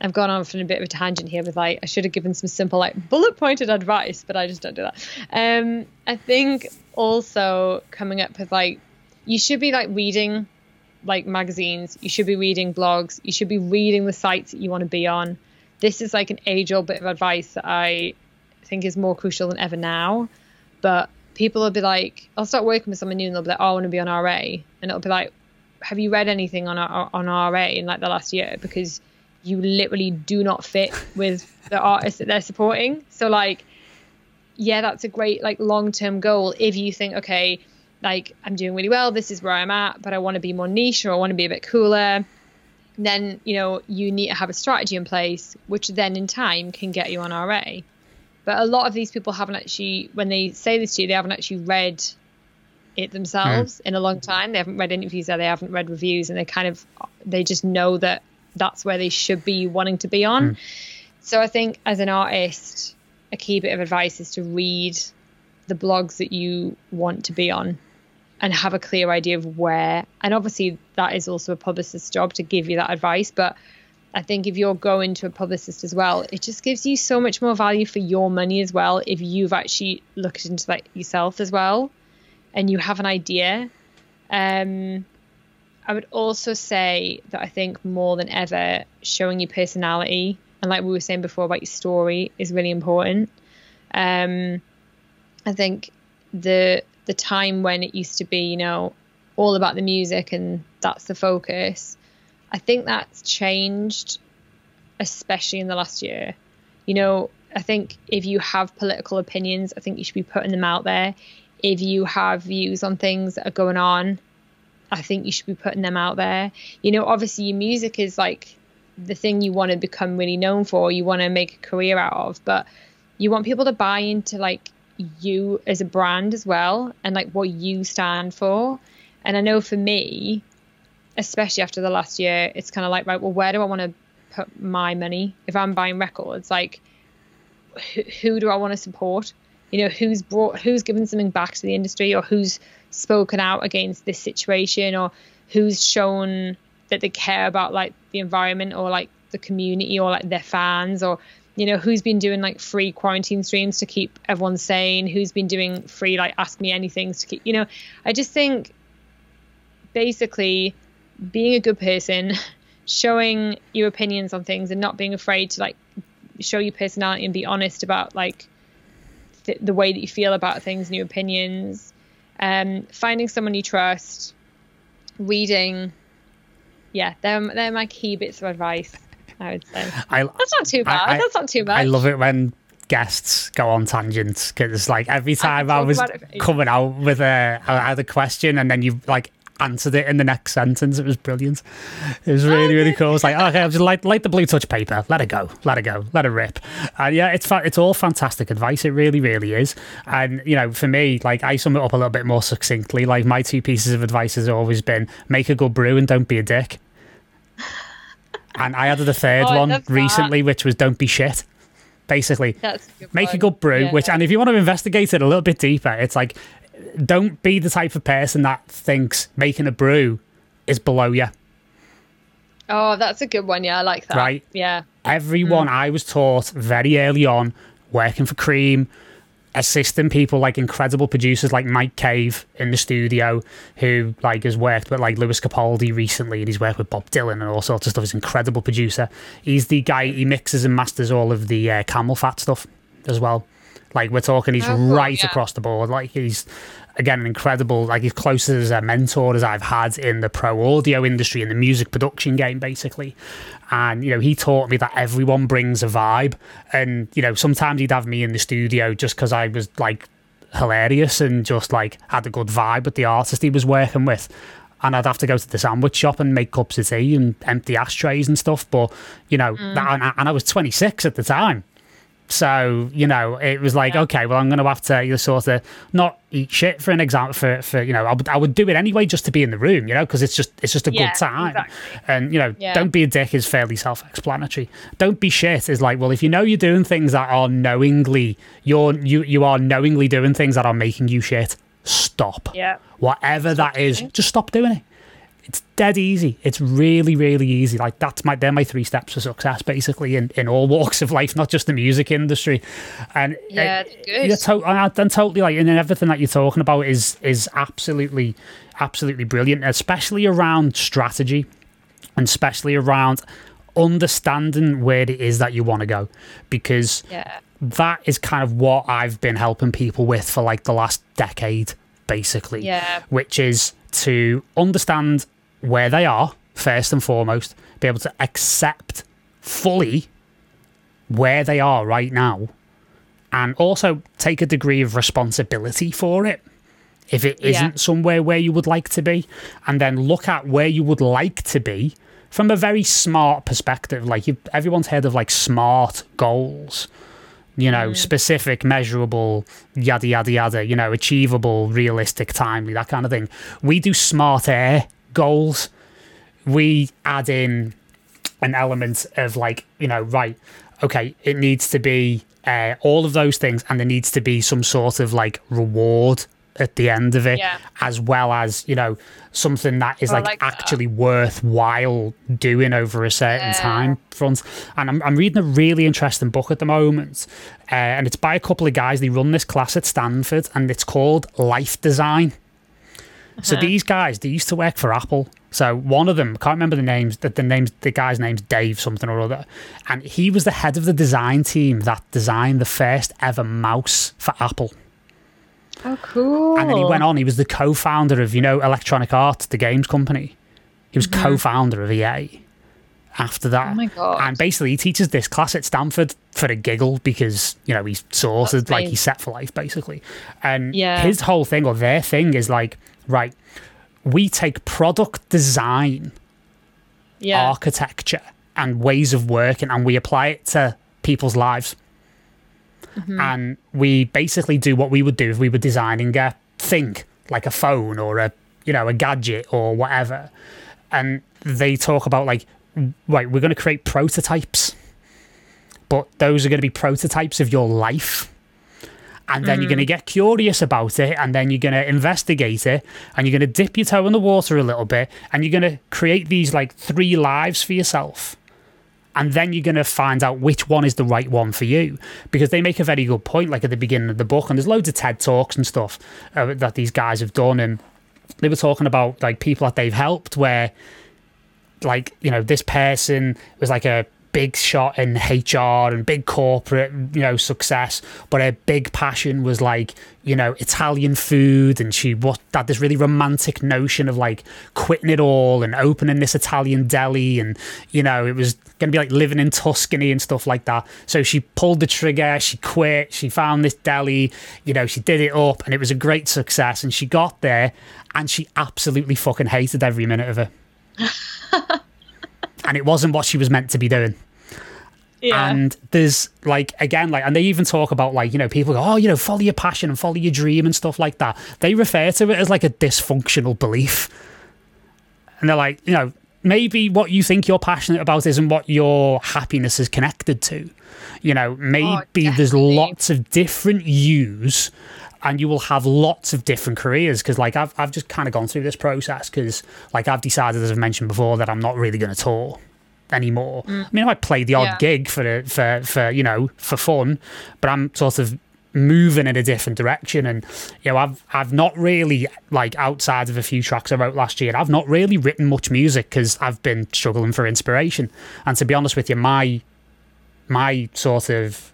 I've gone on for a bit of a tangent here with like I should have given some simple like bullet pointed advice, but I just don't do that. Um, I think also coming up with like you should be like reading like magazines. You should be reading blogs. You should be reading the sites that you want to be on. This is like an age old bit of advice that I think is more crucial than ever now. But people will be like, I'll start working with someone new and they'll be like, oh, I want to be on RA. And it'll be like, have you read anything on on RA in like the last year? Because you literally do not fit with the artist that they're supporting. So like, yeah, that's a great like long term goal. If you think, okay, like I'm doing really well, this is where I'm at, but I want to be more niche or I want to be a bit cooler, then you know you need to have a strategy in place, which then in time can get you on RA. But a lot of these people haven't actually, when they say this to you, they haven't actually read it themselves mm. in a long time. They haven't read interviews there, they haven't read reviews, and they kind of, they just know that that's where they should be wanting to be on. Mm. So I think as an artist, a key bit of advice is to read the blogs that you want to be on and have a clear idea of where. And obviously, that is also a publicist's job to give you that advice. But I think if you're going to a publicist as well, it just gives you so much more value for your money as well. If you've actually looked into that yourself as well, and you have an idea. Um, I would also say that I think more than ever, showing your personality and like we were saying before about your story is really important. Um, I think the the time when it used to be, you know, all about the music and that's the focus I think that's changed, especially in the last year. You know, I think if you have political opinions, I think you should be putting them out there. If you have views on things that are going on, I think you should be putting them out there. You know, obviously, your music is like the thing you want to become really known for, you want to make a career out of, but you want people to buy into like you as a brand as well and like what you stand for. And I know for me, especially after the last year, it's kind of like, right, well, where do I want to put my money? If I'm buying records, like, who, who do I want to support? You know, who's brought, who's given something back to the industry, or who's spoken out against this situation, or who's shown that they care about like the environment or like the community or like their fans or you know who's been doing like free quarantine streams to keep everyone sane who's been doing free like ask me anything to keep you know i just think basically being a good person, showing your opinions on things, and not being afraid to like show your personality and be honest about like th- the way that you feel about things and your opinions. Um, finding someone you trust, reading. Yeah, they're they're my key bits of advice. I would say I, that's not too bad. I, that's not too bad. I love it when guests go on tangents because like every time I, I was coming out with a I had a question and then you like answered it in the next sentence. It was brilliant. It was really, really cool. It's like, okay, I'll just light, light the blue touch paper. Let it go. Let it go. Let it rip. And yeah, it's fa- it's all fantastic advice. It really, really is. And, you know, for me, like, I sum it up a little bit more succinctly. Like, my two pieces of advice has always been make a good brew and don't be a dick. And I added a third oh, one recently, which was don't be shit basically a make a good brew yeah. which and if you want to investigate it a little bit deeper it's like don't be the type of person that thinks making a brew is below you. Oh, that's a good one. Yeah, I like that. Right. Yeah. Everyone I was taught very early on, working for Cream, assisting people like incredible producers like Mike Cave in the studio, who like has worked with like Lewis Capaldi recently, and he's worked with Bob Dylan and all sorts of stuff. He's an incredible producer. He's the guy he mixes and masters all of the uh, CamelPhat stuff as well. Like we're talking, he's Oh, right yeah. across the board. Like he's again an incredible, like he's close as a mentor as I've had in the pro audio industry in the music production game, basically. And you know, he taught me that everyone brings a vibe, and you know, sometimes he'd have me in the studio just because I was like hilarious and just like had a good vibe with the artist he was working with. And I'd have to go to the sandwich shop and make cups of tea and empty ashtrays and stuff. But you know, that, and, I, and I was 26 at the time. So you know, it was like, Yeah. okay, well, I'm going to have to you know, sort of not eat shit for an example. For, for you know, I would I would do it anyway just to be in the room, you know, because it's just it's just a Yeah, good time. exactly. And you know, Yeah. don't be a dick is fairly self-explanatory. Don't be shit is like, well, if you know you're doing things that are knowingly you're you you are knowingly doing things that are making you shit, stop. Yeah. Whatever that is, just stop doing it. It's dead easy. It's really, really easy. Like that's my they're my three steps for success, basically, in, in all walks of life, not just the music industry. And Yeah, uh, it's good. to- and totally like, and then everything that you're talking about is is absolutely, absolutely brilliant, especially around strategy, and especially around understanding where it is that you want to go, because Yeah. that is kind of what I've been helping people with for like the last decade, basically. Yeah. Which is to understand where they are, first and foremost, be able to accept fully where they are right now, and also take a degree of responsibility for it. If it Yeah. isn't somewhere where you would like to be, and then look at where you would like to be from a very smart perspective. Like you, everyone's heard of like smart goals you know, mm. specific, measurable, yada, yada, yada, you know, achievable, realistic, timely, that kind of thing. We do smart air goals. We add in an element of like, you know, right, okay, it needs to be uh, all of those things, and there needs to be some sort of like reward at the end of it, Yeah. as well as, you know, something that is like, like that. actually worthwhile doing over a certain Yeah. time front. And I'm, I'm reading a really interesting book at the moment, uh, and it's by a couple of guys. They run this class at Stanford, and it's called Life Design. So these guys, they used to work for Apple. So one of them, I can't remember the names, the, the names, the guy's name's Dave something or other, and he was the head of the design team that designed the first ever mouse for Apple. Oh, cool. And then he went on. He was the co-founder of you know Electronic Arts, the games company. He was co-founder of EA. After that, Mm-hmm. Oh my God. and basically he teaches this class at Stanford for a giggle because you know he's sorted, like he's set for life, basically. And Yeah. his whole thing or their thing is like, right, we take product design Yeah. architecture and ways of working and we apply it to people's lives. Mm-hmm. And we basically do what we would do if we were designing a thing, like a phone or a you know, a gadget or whatever. And they talk about like right, we're gonna create prototypes. But those are gonna be prototypes of your life. And then you're going to get curious about it, and then you're going to investigate it, and you're going to dip your toe in the water a little bit, and you're going to create these like three lives for yourself. And then you're going to find out which one is the right one for you. Because they make a very good point, like at the beginning of the book, and there's loads of TED Talks and stuff uh, that these guys have done. And they were talking about like people that they've helped where like you know this person was like a big shot in HR and big corporate you know success but her big passion was like you know Italian food and she what had this really romantic notion of like quitting it all and opening this Italian deli and you know it was going to be like living in Tuscany and stuff like that so she pulled the trigger she quit she found this deli you know she did it up and it was a great success and she got there and she absolutely fucking hated every minute of it and it wasn't what she was meant to be doing. Yeah. And there's like again, like, and they even talk about like you know people go, oh, you know, follow your passion and follow your dream and stuff like that. They refer to it as like a dysfunctional belief, and they're like, you know, maybe what you think you're passionate about isn't what your happiness is connected to. You know, oh, maybe there's lots of different yous. and you will have lots of different careers because like I've, I've just kind of gone through this process because like I've decided as I've mentioned before that I'm not really going to tour anymore. Mm. I mean I might play the odd yeah. gig for for for you know for fun but I'm sort of moving in a different direction and you know I've I've not really like outside of a few tracks I wrote last year I've not really written much music because I've been struggling for inspiration and to be honest with you my my sort of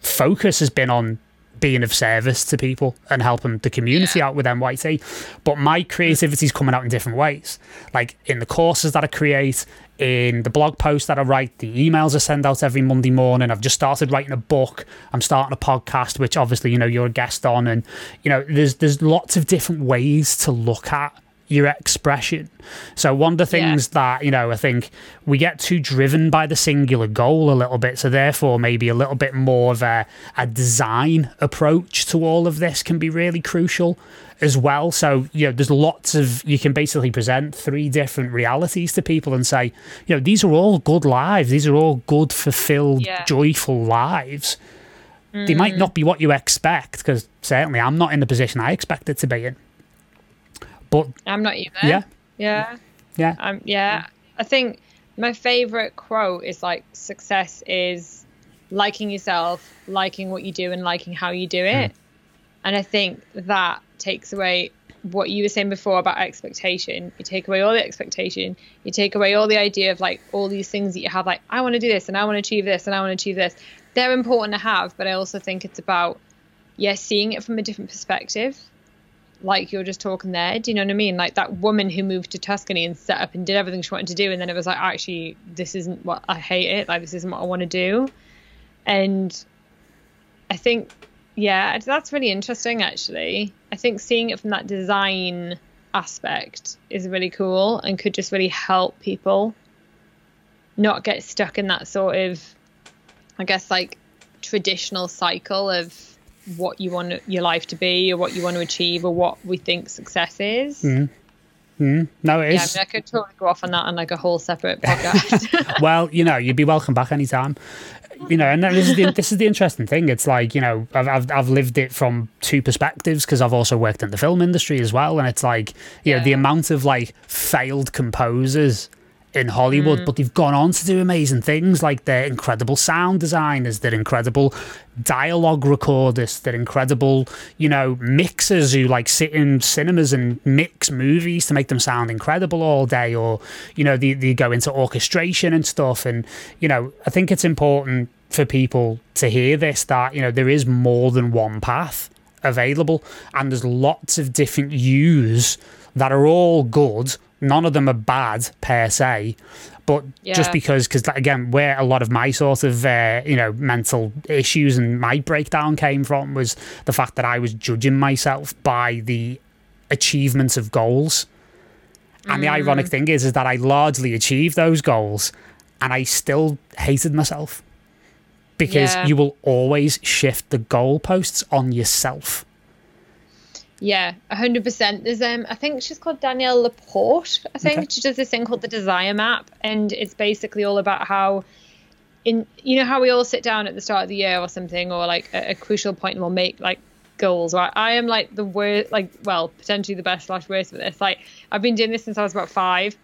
focus has been on being of service to people and helping the community yeah. out with MYT. But my creativity is coming out in different ways. Like in the courses that I create, in the blog posts that I write, the emails I send out every Monday morning. I've just started writing a book. I'm starting a podcast, which obviously, you know, you're a guest on. And, you know, there's there's lots of different ways to look at your expression. So one of the things yeah. that, you know, I think we get too driven by the singular goal a little bit. So therefore maybe a little bit more of a, a design approach to all of this can be really crucial as well. So, you know, there's lots of you can basically present three different realities to people and say, you know, these are all good lives. These are all good, fulfilled, yeah. joyful lives. Mm. They might mm. not be what you expect, because certainly I'm not in the position I expected to be in. But I'm not either. Yeah. Yeah. Yeah. Um, yeah. I think my favorite quote is like success is liking yourself, liking what you do, and liking how you do it. Mm. And I think that takes away what you were saying before about expectation. You take away all the expectation. You take away all the idea of like all these things that you have, like, I want to do this and I want to achieve this and I want to achieve this. They're important to have, but I also think it's about, yeah, seeing it from a different perspective like you're just talking there. Do you know what I mean? Like that woman who moved to Tuscany and set up and did everything she wanted to do, and then it was like, actually, this isn't what I hate it. Like this isn't what I want to do. And I think, yeah, that's really interesting. Actually, I think seeing it from that design aspect is really cool and could just really help people not get stuck in that sort of, I guess, like traditional cycle of what you want your life to be or what you want to achieve or what we think success is. Mm. Mm. No, it is. Yeah, I, mean, I could totally go off on that on like a whole separate podcast. well, you know, you'd be welcome back anytime. You know, and this is the this is the interesting thing. It's like you know, I've I've, I've lived it from two perspectives because I've also worked in the film industry as well, and it's like you yeah. know the amount of like failed composers in Hollywood, mm. but they've gone on to do amazing things like they're incredible sound designers, they're incredible dialogue recorders, they're incredible, you know, mixers who like sit in cinemas and mix movies to make them sound incredible all day, or, you know, they, they go into orchestration and stuff. And, you know, I think it's important for people to hear this that, you know, there is more than one path available and there's lots of different use that are all good none of them are bad per se but yeah. just because because again where a lot of my sort of uh, you know mental issues and my breakdown came from was the fact that i was judging myself by the achievements of goals and mm. the ironic thing is is that i largely achieved those goals and i still hated myself because yeah. you will always shift the goalposts on yourself yeah, hundred percent. There's um, I think she's called Danielle Laporte. I think okay. she does this thing called the Desire Map, and it's basically all about how, in you know how we all sit down at the start of the year or something, or like a, a crucial point, and we'll make like goals. Right, I am like the worst, like well, potentially the best slash worst with this. Like I've been doing this since I was about five.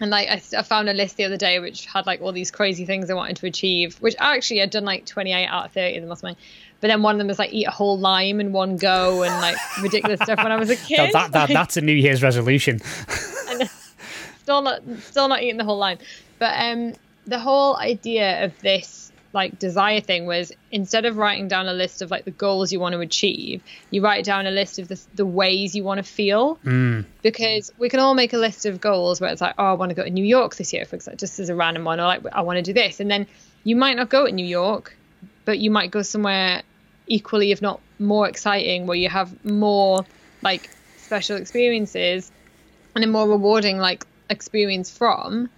And like I, I found a list the other day which had like all these crazy things I wanted to achieve, which actually I'd done like 28 out of 30 of them. Must mine. But then one of them was like eat a whole lime in one go and like ridiculous stuff when I was a kid. that, that, that's a New Year's resolution. still not still not eating the whole lime. But um, the whole idea of this like desire thing was instead of writing down a list of like the goals you want to achieve, you write down a list of the, the ways you want to feel. Mm. Because we can all make a list of goals where it's like, oh, I want to go to New York this year, for example, just as a random one, or like I want to do this, and then you might not go to New York but you might go somewhere equally, if not more exciting, where you have more like special experiences and a more rewarding like experience from.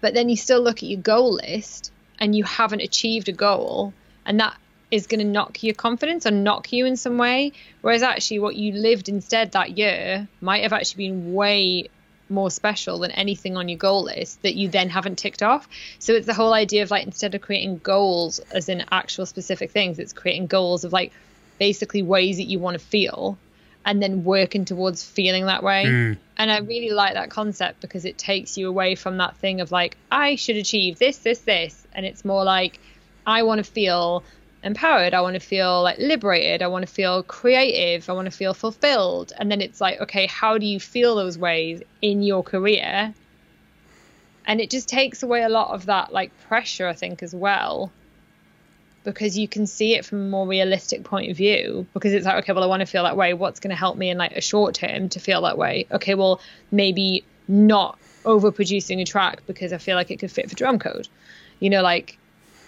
But then you still look at your goal list and you haven't achieved a goal, and that is going to knock your confidence or knock you in some way. Whereas actually, what you lived instead that year might have actually been way more special than anything on your goal list that you then haven't ticked off. So it's the whole idea of like instead of creating goals as in actual specific things, it's creating goals of like basically ways that you want to feel and then working towards feeling that way. Mm. And I really like that concept because it takes you away from that thing of like, I should achieve this, this, this. And it's more like, I want to feel empowered. I want to feel like liberated. I want to feel creative. I want to feel fulfilled. And then it's like, okay, how do you feel those ways in your career? And it just takes away a lot of that like pressure, I think, as well because you can see it from a more realistic point of view because it's like okay well i want to feel that way what's going to help me in like a short term to feel that way? Okay well maybe not overproducing a track because i feel like it could fit for Drumcode. You know like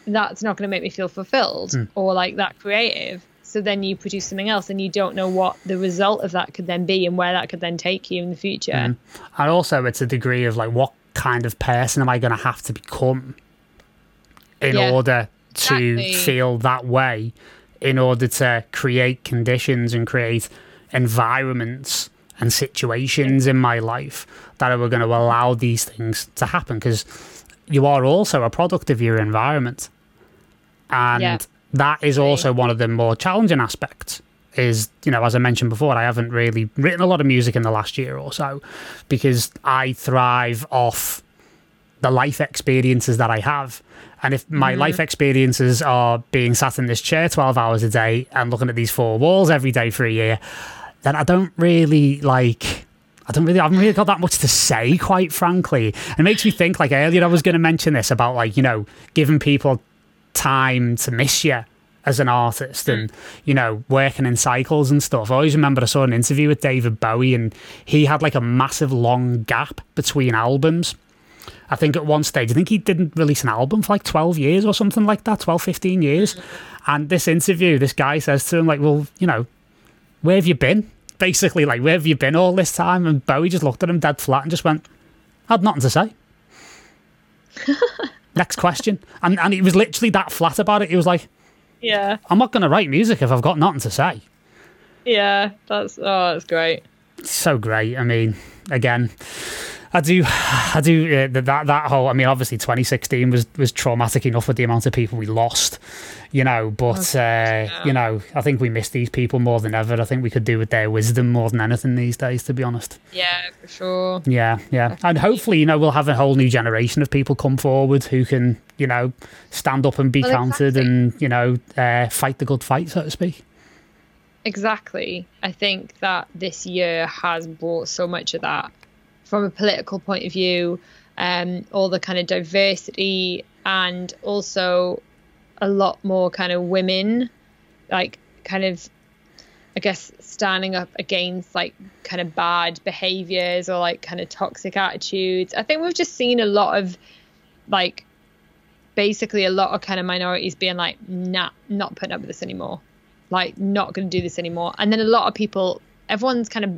that's not going to make me feel fulfilled Mm. or like that creative. So then you produce something else and you don't know what the result of that could then be and where that could then take you in the future. And also it's a degree of like what kind of person am i going to have to become in Yeah, order to feel that way in order to create conditions and create environments and situations in my life that are going to allow these things to happen because you are also a product of your environment and Yeah. that is also one of the more challenging aspects is you know as i mentioned before i haven't really written a lot of music in the last year or so because i thrive off the life experiences that i have and if my mm-hmm. life experiences are being sat in this chair 12 hours a day and looking at these four walls every day for a year then i don't really like I don't really, I haven't really got that much to say, quite frankly. It makes me think, like earlier, I was going to mention this about, like, you know, giving people time to miss you as an artist hmm. and, you know, working in cycles and stuff. I always remember I saw an interview with David Bowie and he had like a massive long gap between albums. I think at one stage, I think he didn't release an album for like 12 years or something like that, 12, 15 years. And this interview, this guy says to him, like, well, you know, where have you been? Basically, like, where have you been all this time? And Bowie just looked at him dead flat and just went, I had nothing to say. Next question. And, and he was literally that flat about it. He was like, yeah I'm not going to write music if I've got nothing to say. yeah that's oh that's great so great. I mean, again, I do, I do uh, that that whole. I mean, obviously, 2016 was was traumatic enough with the amount of people we lost, you know. But uh, you know, I think we miss these people more than ever. I think we could do with their wisdom more than anything these days, to be honest. yeah for sure Yeah, yeah, and hopefully, you know, we'll have a whole new generation of people come forward who can, you know, stand up and be Well, counted exactly. and you know, uh, fight the good fight, so to speak. Exactly. I think that this year has brought so much of that from a political point of view, um, all the kind of diversity and also a lot more kind of women, like kind of, I guess, standing up against like kind of bad behaviors or like kind of toxic attitudes. I think we've just seen a lot of like basically a lot of kind of minorities being like, nah, not putting up with this anymore like not going to do this anymore and then a lot of people everyone's kind of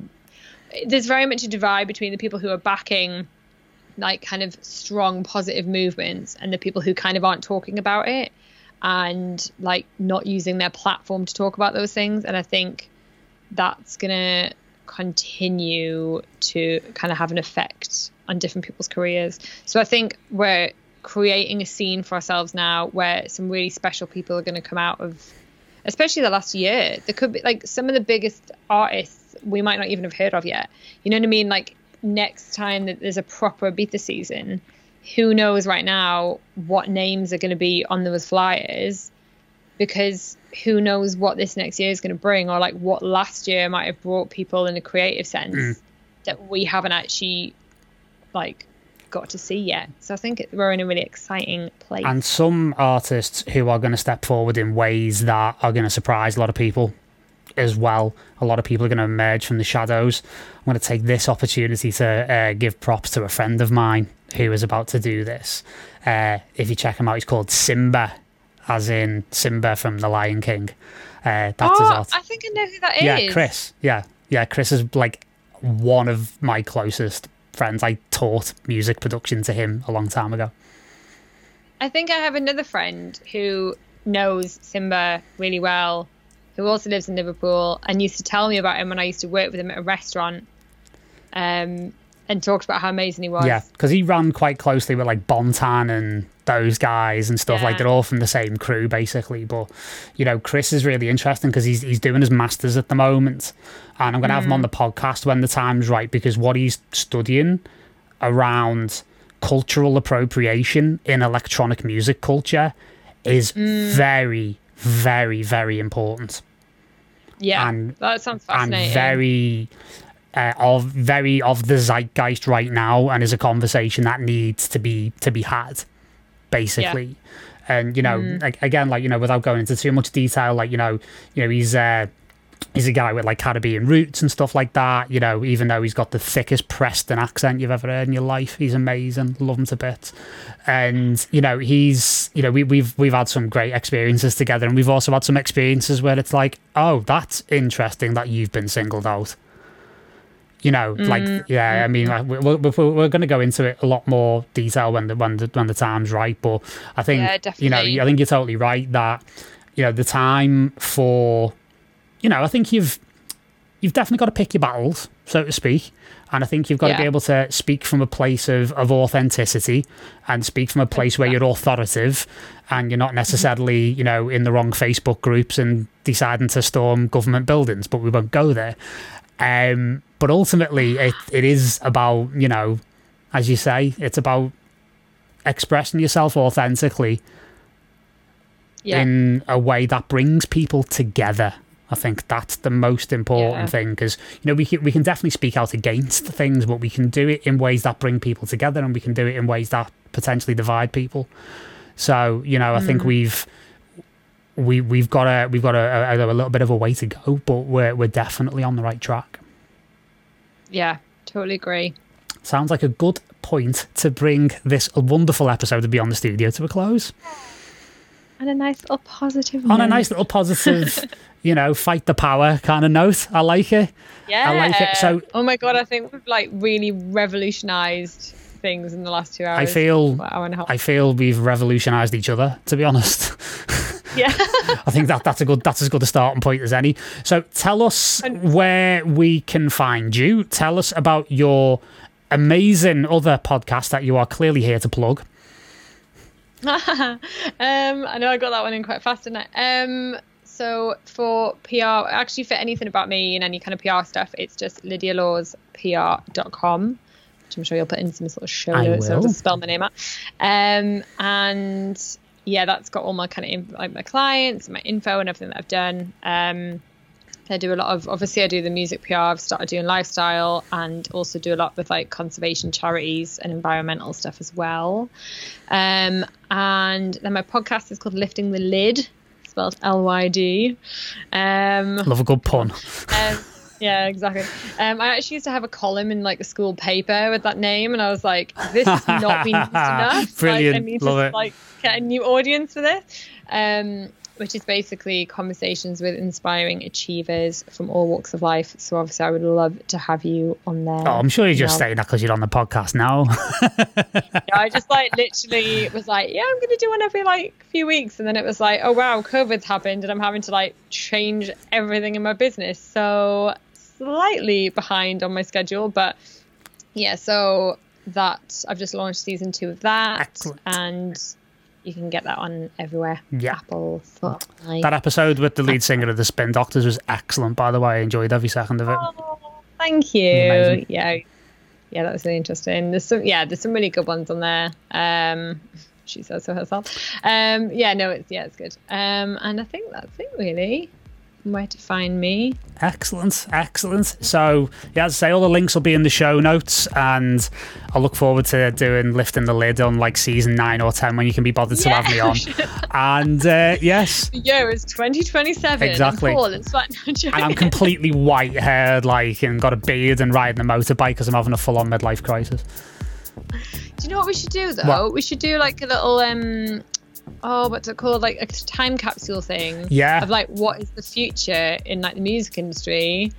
there's very much a divide between the people who are backing like kind of strong positive movements and the people who kind of aren't talking about it and like not using their platform to talk about those things and i think that's going to continue to kind of have an effect on different people's careers so i think we're creating a scene for ourselves now where some really special people are going to come out of especially the last year. There could be like some of the biggest artists we might not even have heard of yet. You know what I mean? Like next time that there's a proper Ibiza season, who knows right now what names are going to be on those flyers because who knows what this next year is going to bring or like what last year might have brought people in a creative sense mm. that we haven't actually like got to see yet. So I think we're in a really exciting place. and some artists who are going to step forward in ways that are going to surprise a lot of people as well. A lot of people are going to emerge from the shadows. I'm going to take this opportunity to uh, give props to a friend of mine who is about to do this. Uh, if you check him out, he's called Simba, as in Simba from The Lion King. Uh, that's oh, art. I think I know who that is. Yeah, Chris. Yeah, yeah. Chris is like one of my closest friends. I taught music production to him a long time ago. I think I have another friend who knows Simba really well, who also lives in Liverpool and used to tell me about him when I used to work with him at a restaurant. Um, and talked about how amazing he was. Yeah, because he ran quite closely with like Bontan and those guys and stuff. Like they're all from the same crew basically. But you know, Chris is really interesting because he's he's doing his masters at the moment, and I'm gonna have him on the podcast when the time's right because what he's studying around cultural appropriation in electronic music culture is very, very, very important Yeah, And- that sounds fascinating. and very uh, of very of the zeitgeist right now and is a conversation that needs to be to be had basically and you know Mm. like, again like you know without going into too much detail like you know you know he's uh he's a guy with like Caribbean roots and stuff like that you know even though he's got the thickest Preston accent you've ever heard in your life. He's amazing. Love him to bits. And you know he's you know we, we've we've had some great experiences together and we've also had some experiences where it's like oh that's interesting that you've been singled out. You know like mm, yeah i mean mm. like we're, we're, we're going to go into it a lot more detail when the when the when the time's right but i think Yeah, you know i think you're totally right that you know the time for you know i think you've you've definitely got to pick your battles so to speak. And i think you've got to be able to speak from a place of, of authenticity and speak from a place where you're authoritative and you're not necessarily you know in the wrong facebook groups and deciding to storm government buildings but we won't go there. Um, but ultimately, it, it is about, you know, as you say, it's about expressing yourself authentically yeah, in a way that brings people together. I think that's the most important Yeah. thing because you know we can, we can definitely speak out against things, but we can do it in ways that bring people together, and we can do it in ways that potentially divide people. So you know, I Mm. think we've we we've got a we've got a, a, a little bit of a way to go, but we're we're definitely on the right track. yeah, totally agree. Sounds like a good point to bring this wonderful episode of Beyond the Studio to a close. And a nice little positive. On a nice little positive, you know, fight the power kind of note. I like it. Yeah. I like it. So- oh my god, I think we've like really revolutionized things in the last two hours. I feel Well, hour and a half. I feel we've revolutionized each other, to be honest. yeah. I think that that's a good that's as good a starting point as any. So tell us where we can find you. Tell us about your amazing other podcast that you are clearly here to plug. um, I know I got that one in quite fast, didn't I? Um, so for PR, actually for anything about me and any kind of PR stuff, it's just lydialawspr.com, which I'm sure you'll put in some sort of show I notes. So I'll just spell my name out. Um, and yeah, that's got all my kind of like my clients, my info, and everything that I've done. Um, I do a lot of obviously I do the music PR. I've started doing lifestyle and also do a lot with like conservation charities and environmental stuff as well. Um, and then my podcast is called Lifting the Lyd, spelled L Y D. Um, Love a good pun. um, yeah, exactly. Um, I actually used to have a column in like a school paper with that name, and I was like, "This has not been used enough. Brilliant. Like, I need Love to it. like get a new audience for this." Um, which is basically conversations with inspiring achievers from all walks of life. So obviously, I would love to have you on there. Oh, I'm sure you're just No. saying that because you're on the podcast now. I just like literally was like, yeah, I'm gonna do one every like few weeks, and then it was like, oh wow, COVID's happened, and I'm having to like change everything in my business. So slightly behind on my schedule, but yeah. So that I've just launched season two of that, Excellent. and you can get that on everywhere. Yeah. Apple, Spotify. that episode with the lead singer of the Spin Doctors was excellent, by the way. I enjoyed every second of it. Oh, thank you. Amazing. Yeah, yeah, that was really interesting. There's some, yeah, there's some really good ones on there. Um, she says so herself. Um, yeah, no, it's yeah, it's good. Um, and I think that's it really. Where to find me? Excellent, excellent. So, yeah, as I say, all the links will be in the show notes, and I look forward to doing lifting the Lyd on like season nine or ten when you can be bothered to have me on. And uh, yes, The year is 2027. Exactly. And it's no, and I'm completely white haired, like, and got a beard and riding a motorbike because I'm having a full on midlife crisis. Do you know what we should do though? What? We should do like a little um oh what's it called? Like a time capsule thing. Yeah. Of like what is the future in like the music industry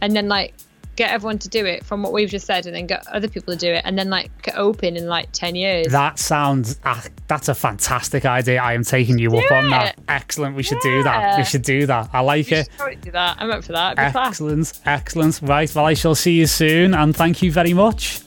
and then like get everyone to do it from what we've just said and then get other people to do it and then like open in like ten years. That sounds, ah, that's a fantastic idea. I am taking you up on that. Excellent. We should do that. We should do that. I like we it. do that. I'm up for that. It'd be class. Excellent, excellent. Right, well, I shall see you soon, and thank you very much.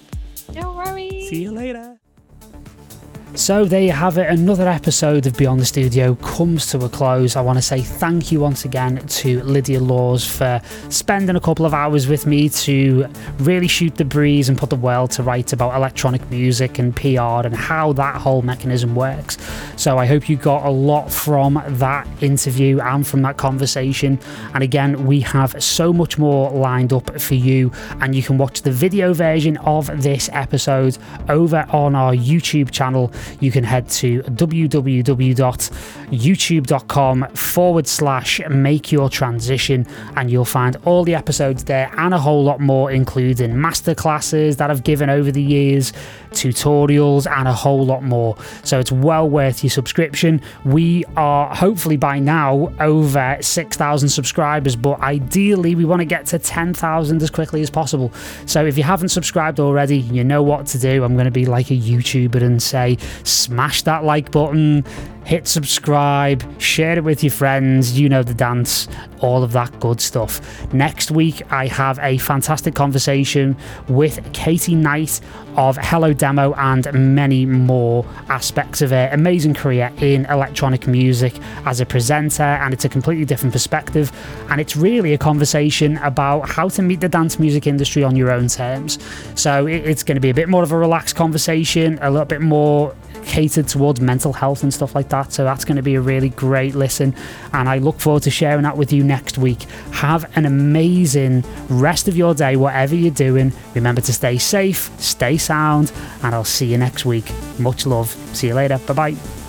So there you have it. Another episode of Beyond the Studio comes to a close. I want to say thank you once again to Lydia Laws for spending a couple of hours with me to really shoot the breeze and put the world to rights about electronic music and PR and how that whole mechanism works. So I hope you got a lot from that interview and from that conversation. And again, we have so much more lined up for you, and you can watch the video version of this episode over on our YouTube channel you can head to www.youtube.com forward slash make your transition and you'll find all the episodes there and a whole lot more, including masterclasses that I've given over the years, tutorials, and a whole lot more. So it's well worth your subscription. We are hopefully by now over 6,000 subscribers, but ideally we want to get to 10,000 as quickly as possible. So if you haven't subscribed already, you know what to do. I'm going to be like a YouTuber and say, smash that like button, hit subscribe, share it with your friends, you know the dance, all of that good stuff. Next week, I have a fantastic conversation with Katie Knight of Hello Demo and many more aspects of her amazing career in electronic music as a presenter, and it's a completely different perspective. And it's really a conversation about how to meet the dance music industry on your own terms. So it's going to be a bit more of a relaxed conversation, a little bit more catered towards mental health and stuff like that. So that's going to be a really great listen. And I look forward to sharing that with you next week. Have an amazing rest of your day, whatever you're doing. Remember to stay safe, stay sound, and I'll see you next week. Much love. See you later. Bye bye.